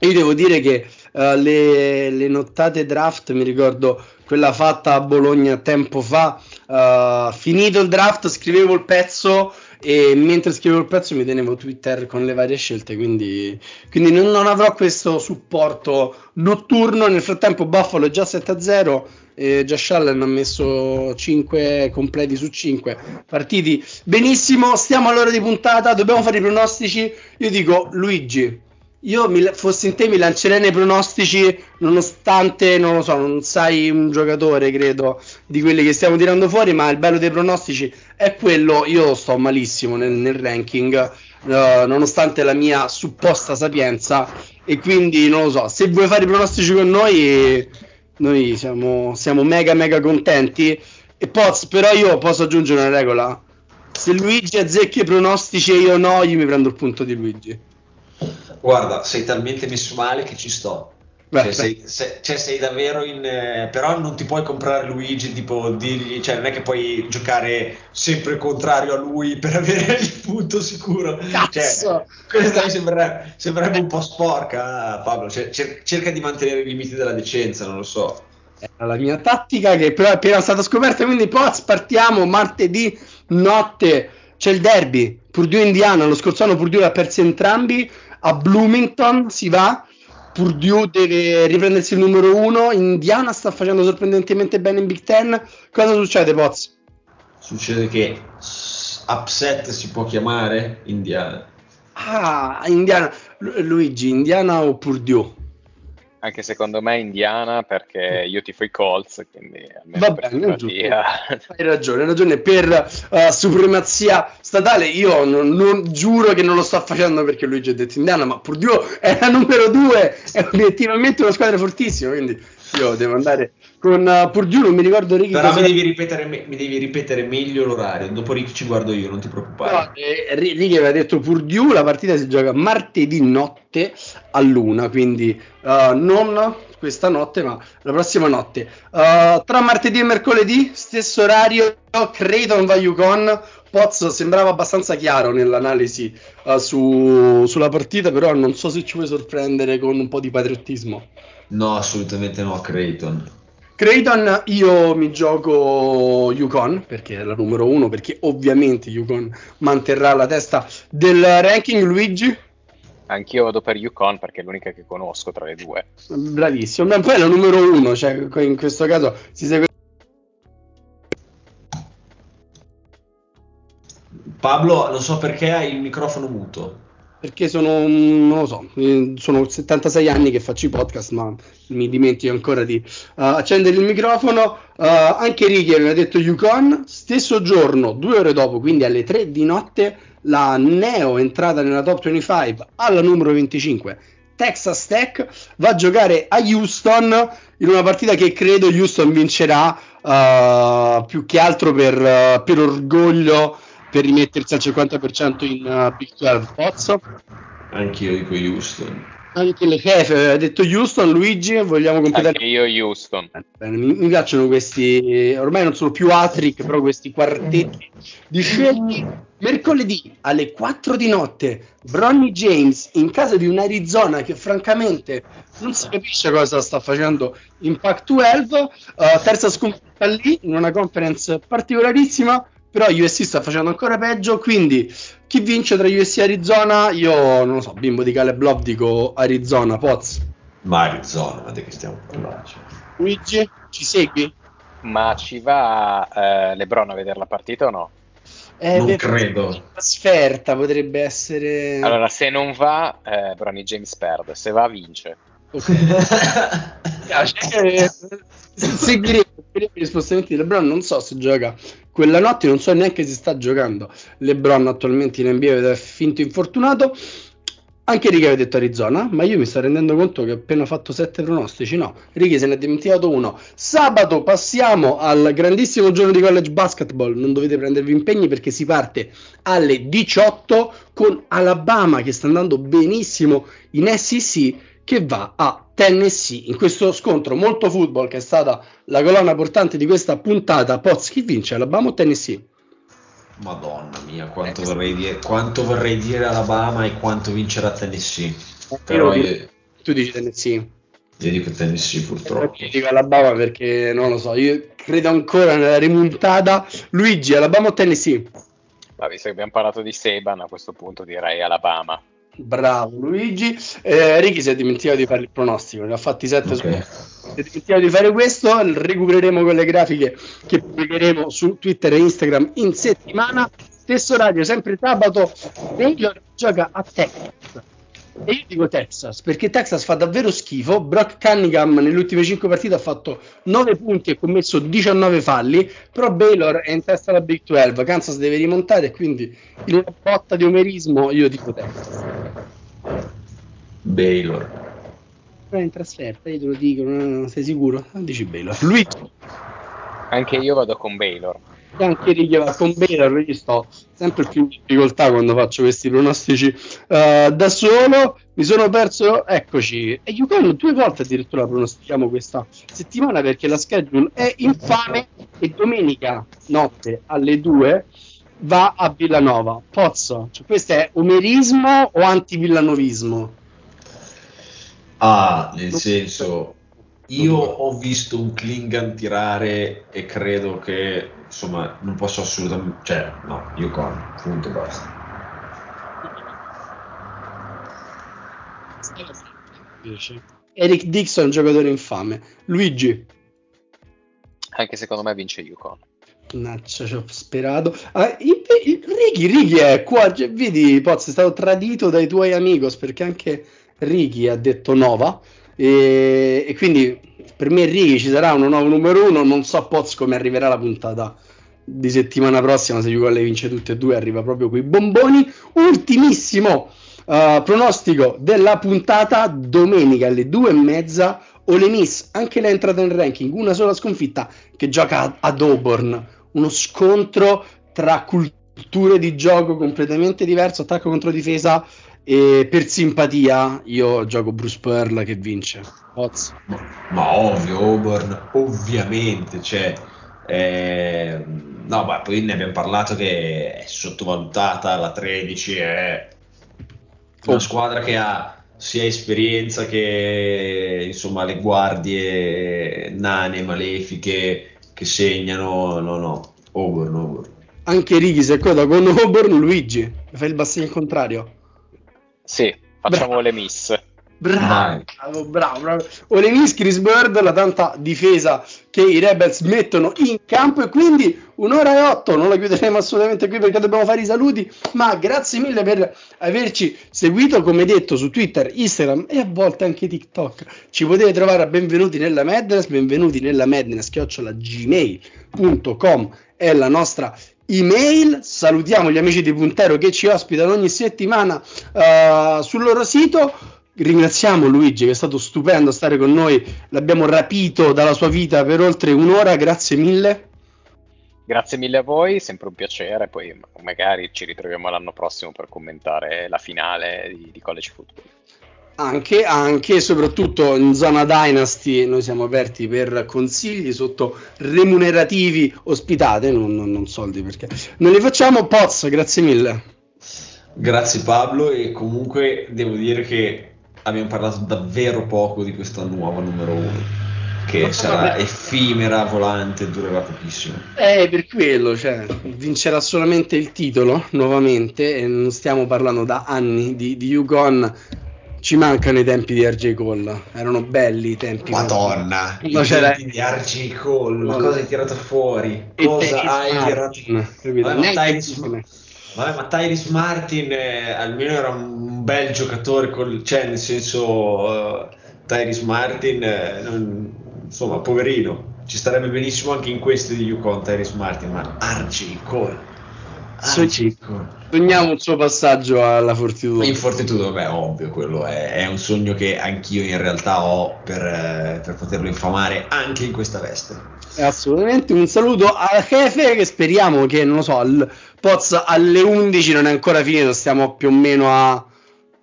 Io devo dire che eh, le, le nottate draft, mi ricordo quella fatta a Bologna tempo fa, eh, finito il draft scrivevo il pezzo e mentre scrivevo il pezzo mi tenevo Twitter con le varie scelte, quindi, quindi non, non avrò questo supporto notturno. Nel frattempo Buffalo è già 7-0 e Josh Allen ha messo 5 completi su 5 partiti. Benissimo, stiamo all'ora di puntata, dobbiamo fare i pronostici. Io dico Luigi, io mi, fossi in te mi lancerei nei pronostici nonostante, non lo so, non sai un giocatore, credo, di quelli che stiamo tirando fuori, ma il bello dei pronostici è quello, io sto malissimo nel, nel ranking, eh, nonostante la mia supposta sapienza, e quindi non lo so, se vuoi fare i pronostici con noi, noi siamo, siamo mega mega contenti. E Poz, però io posso aggiungere una regola. Se Luigi azzecca i pronostici e io no, io mi prendo il punto di Luigi. Guarda, sei talmente messo male che ci sto. Cioè, sei, se- cioè, sei davvero in. eh, però non ti puoi comprare Luigi, tipo, dirgli, cioè, non è che puoi giocare sempre contrario a lui per avere il punto sicuro. Cazzo! Cioè, questa mi sembra- sembrerebbe un po' sporca, Pablo. Cioè, cer- cerca di mantenere i limiti della decenza, non lo so. Era la mia tattica che però è appena stata scoperta. Quindi Poz, partiamo martedì notte. C'è il derby. Purdue Indiana. Lo scorso anno Purdue l'ha perso entrambi. A Bloomington si va. Purdue deve riprendersi il numero uno. Indiana sta facendo sorprendentemente bene in Big Ten. Cosa succede, Poz? Succede che upset si può chiamare Indiana. Ah, Indiana. Lu- Luigi, Indiana o Purdue? Anche secondo me Indiana, perché io tifo i Colts, quindi almeno Va bene. Hai ragione, hai ragione. Per uh, supremazia statale, io non, non- giuro che non lo sto facendo perché Luigi ha detto Indiana, ma Purdue è la numero due, è obiettivamente una squadra fortissima. Quindi io devo andare con uh, Purdue. Non mi ricordo Ricky. Però cosa- mi devi, ripetere, mi devi ripetere meglio l'orario. Dopo Rick ci guardo io, non ti preoccupare. No, eh, Ri- Ricky aveva detto Purdue, la partita si gioca martedì notte all'una, quindi uh, non questa notte, ma la prossima notte. Uh, tra martedì e mercoledì, stesso orario, Creighton va Yukon. Poz sembrava abbastanza chiaro nell'analisi uh, su- sulla partita, però non so se ci puoi sorprendere con un po' di patriottismo. No, assolutamente no, Creighton. Creighton io mi gioco Yukon perché è la numero uno perché ovviamente Yukon manterrà la testa del ranking Luigi Anch'io vado per Yukon perché è l'unica che conosco tra le due. bravissimo Beh, poi è la numero uno cioè in questo caso si segue Pablo, non so perché hai il microfono muto. Perché sono non lo so eh, sono 76 anni che faccio i podcast ma mi dimentico ancora di uh, accendere il microfono. Uh, anche Ricky aveva detto Yukon. Stesso giorno due ore dopo quindi alle 3 di notte la Neo entrata nella top 25 alla numero 25 Texas Tech va a giocare a Houston in una partita che credo Houston vincerà uh, più che altro per, per, orgoglio per rimettersi al 50% in uh, Big 12 Pozzo? Anch'io dico Houston. Anche le Hefe ha detto Houston Luigi vogliamo completare anche io Houston. Bene, mi, mi, piacciono questi ormai non sono più atric però questi quartetti di scelti. Mercoledì alle 4 di notte Bronny James in casa di un Arizona che francamente non si capisce cosa sta facendo in Pac-12 uh, terza sconfitta lì in una conference particolarissima però USC sta facendo ancora peggio quindi chi vince tra USC e Arizona? Io non lo so bimbo di Caleb Love dico Arizona Poz. Ma Arizona ma di che stiamo parlando? Luigi ci segui? ma ci va eh, Lebron a vedere la partita o no? Eh, non credo. Trasferta potrebbe essere allora se non va eh, Bronny James perde se va vince. Okay. seguiremo gli spostamenti di LeBron non so se gioca quella notte non so neanche se sta giocando LeBron attualmente in NBA ed è finto infortunato anche Ricky aveva detto Arizona, ma io mi sto rendendo conto che ho appena fatto sette pronostici. No, Ricky se ne è dimenticato uno. Sabato passiamo al grandissimo giorno di college basketball. Non dovete prendervi impegni perché si parte alle 18 con Alabama che sta andando benissimo in SEC che va a Tennessee in questo scontro molto football che è stata la colonna portante di questa puntata. Poz chi vince? Alabama o Tennessee? Madonna mia, quanto, eh, vorrei dire, quanto vorrei dire Alabama e quanto vincerà Tennessee. Però io, tu dici Tennessee? Io dico Tennessee purtroppo. Io dico Alabama perché non lo so, io credo ancora nella rimontata. Luigi, Alabama o Tennessee? Ma visto che abbiamo parlato di Seban, a questo punto direi Alabama. Bravo Luigi. Eh, Ricky si è dimenticato di fare il pronostico, ne ha fatti 7 okay. su Si è dimenticato di fare questo. Recupereremo quelle grafiche che pubblicheremo su Twitter e Instagram in settimana. Stesso radio, sempre sabato. Baylor gioca a Texas. E io dico Texas perché Texas fa davvero schifo. Brock Cunningham nelle ultime 5 partite ha fatto 9 punti e commesso 19 falli. Però Baylor è in testa alla Big 12. Kansas deve rimontare. Quindi in una botta di omerismo io dico Texas. Baylor. È in trasferta, io te lo dico, non sei sicuro? Non dici Baylor. Luigi. Anche io vado con Baylor anche va con Baylor io sto sempre più in difficoltà quando faccio questi pronostici. Uh, da solo mi sono perso eccoci. E Yukon due volte addirittura pronostichiamo questa settimana perché la schedule è infame e domenica notte alle 2 va a Villanova. Pozzo, cioè questo è omerismo o anti-villanovismo? Ah, nel senso io ho visto un Klingon tirare e credo che insomma non posso assolutamente cioè no Yukon punto e basta Eric Dixon giocatore infame Luigi anche secondo me vince Yukon Naccia, ci ho sperato. Ah, il, il, Ricky, Ricky è qua. Cioè, vedi, Pozzi, è stato tradito dai tuoi amigos perché anche Ricky ha detto Nova. E, e, quindi per me Righi ci sarà un nuovo numero uno. Non so Poz come arriverà la puntata di settimana prossima. Se Juve le vince tutte e due, arriva proprio quei bomboni. Ultimissimo uh, pronostico della puntata domenica alle due e mezza. Ole Miss, anche lei è entrata nel ranking, una sola sconfitta che gioca ad Auburn. Uno scontro tra culture di gioco completamente diverso, attacco contro difesa e per simpatia io gioco Bruce Pearl che vince. Oz. Ma, ma ovvio, Auburn, ovviamente, cioè, eh, no, ma poi ne abbiamo parlato che è sottovalutata la 13, è una oh. squadra che ha sia esperienza che insomma le guardie nane, malefiche che segnano, no, no, Auburn, Auburn. Anche Righi si accoda con Auburn, Luigi, fai il bassino al contrario. Sì, facciamo bravo. le miss. Bravo, bravo, bravo, bravo. Ole Miss, Chris Bird, la tanta difesa che i Rebels mettono in campo e quindi un'ora e otto, non la chiuderemo assolutamente qui perché dobbiamo fare i saluti, ma grazie mille per averci seguito, come detto, su Twitter, Instagram e a volte anche TikTok. Ci potete trovare a benvenuti nella Madness, benvenuti nella Madness, chiocciola gmail.com è la nostra email. Salutiamo gli amici di Puntero che ci ospitano ogni settimana uh, sul loro sito. ringraziamo Luigi che è stato stupendo stare con noi, l'abbiamo rapito dalla sua vita per oltre un'ora, grazie mille. Grazie mille a voi, sempre un piacere, poi magari ci ritroviamo l'anno prossimo per commentare la finale di, di college football. Anche, anche e soprattutto in zona Dynasty noi siamo aperti per consigli sotto remunerativi ospitate, non, non, non soldi perché non li facciamo. Poz, grazie mille. Grazie Pablo e comunque devo dire che abbiamo parlato davvero poco di questa nuova numero uno che sarà effimera, volante, durerà pochissimo. Eh, per quello, cioè, vincerà solamente il titolo nuovamente e non stiamo parlando da anni di, di Yukon ci mancano i tempi di RJ Cole. Erano belli i tempi. Madonna, i c'era... tempi di RJ Cole. Ma cosa hai tirato fuori? Cosa hai tirato fuori? Vabbè, ma, Tyrese... Martin eh, almeno era un bel giocatore, col... cioè nel senso uh, Tyrese Martin, eh, non... insomma, poverino. Ci starebbe benissimo anche in queste di Yukon Tyrese Martin, ma RJ Cole Sogniamo un suo passaggio alla Fortitudo. In Fortitudo, beh, ovvio, quello è, è, un sogno che anch'io in realtà ho per, eh, per, poterlo infamare anche in questa veste. Assolutamente, un saluto al Jefe che speriamo che, non lo so, il Poz alle 11 non è ancora finito, stiamo più o meno a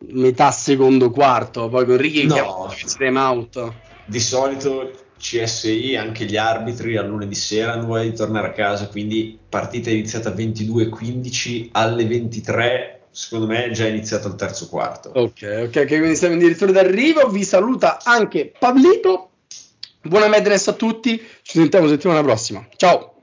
metà secondo quarto, poi con Ricky no. che time out. Di solito CSI, anche gli arbitri al lunedì sera hanno voglia di tornare a casa, quindi partita iniziata a 22.15 alle 23 secondo me è già iniziato il terzo quarto. Ok, ok, quindi siamo addirittura d'arrivo. Vi saluta anche Pablito. Buona Madness a tutti. Ci sentiamo settimana prossima. Ciao.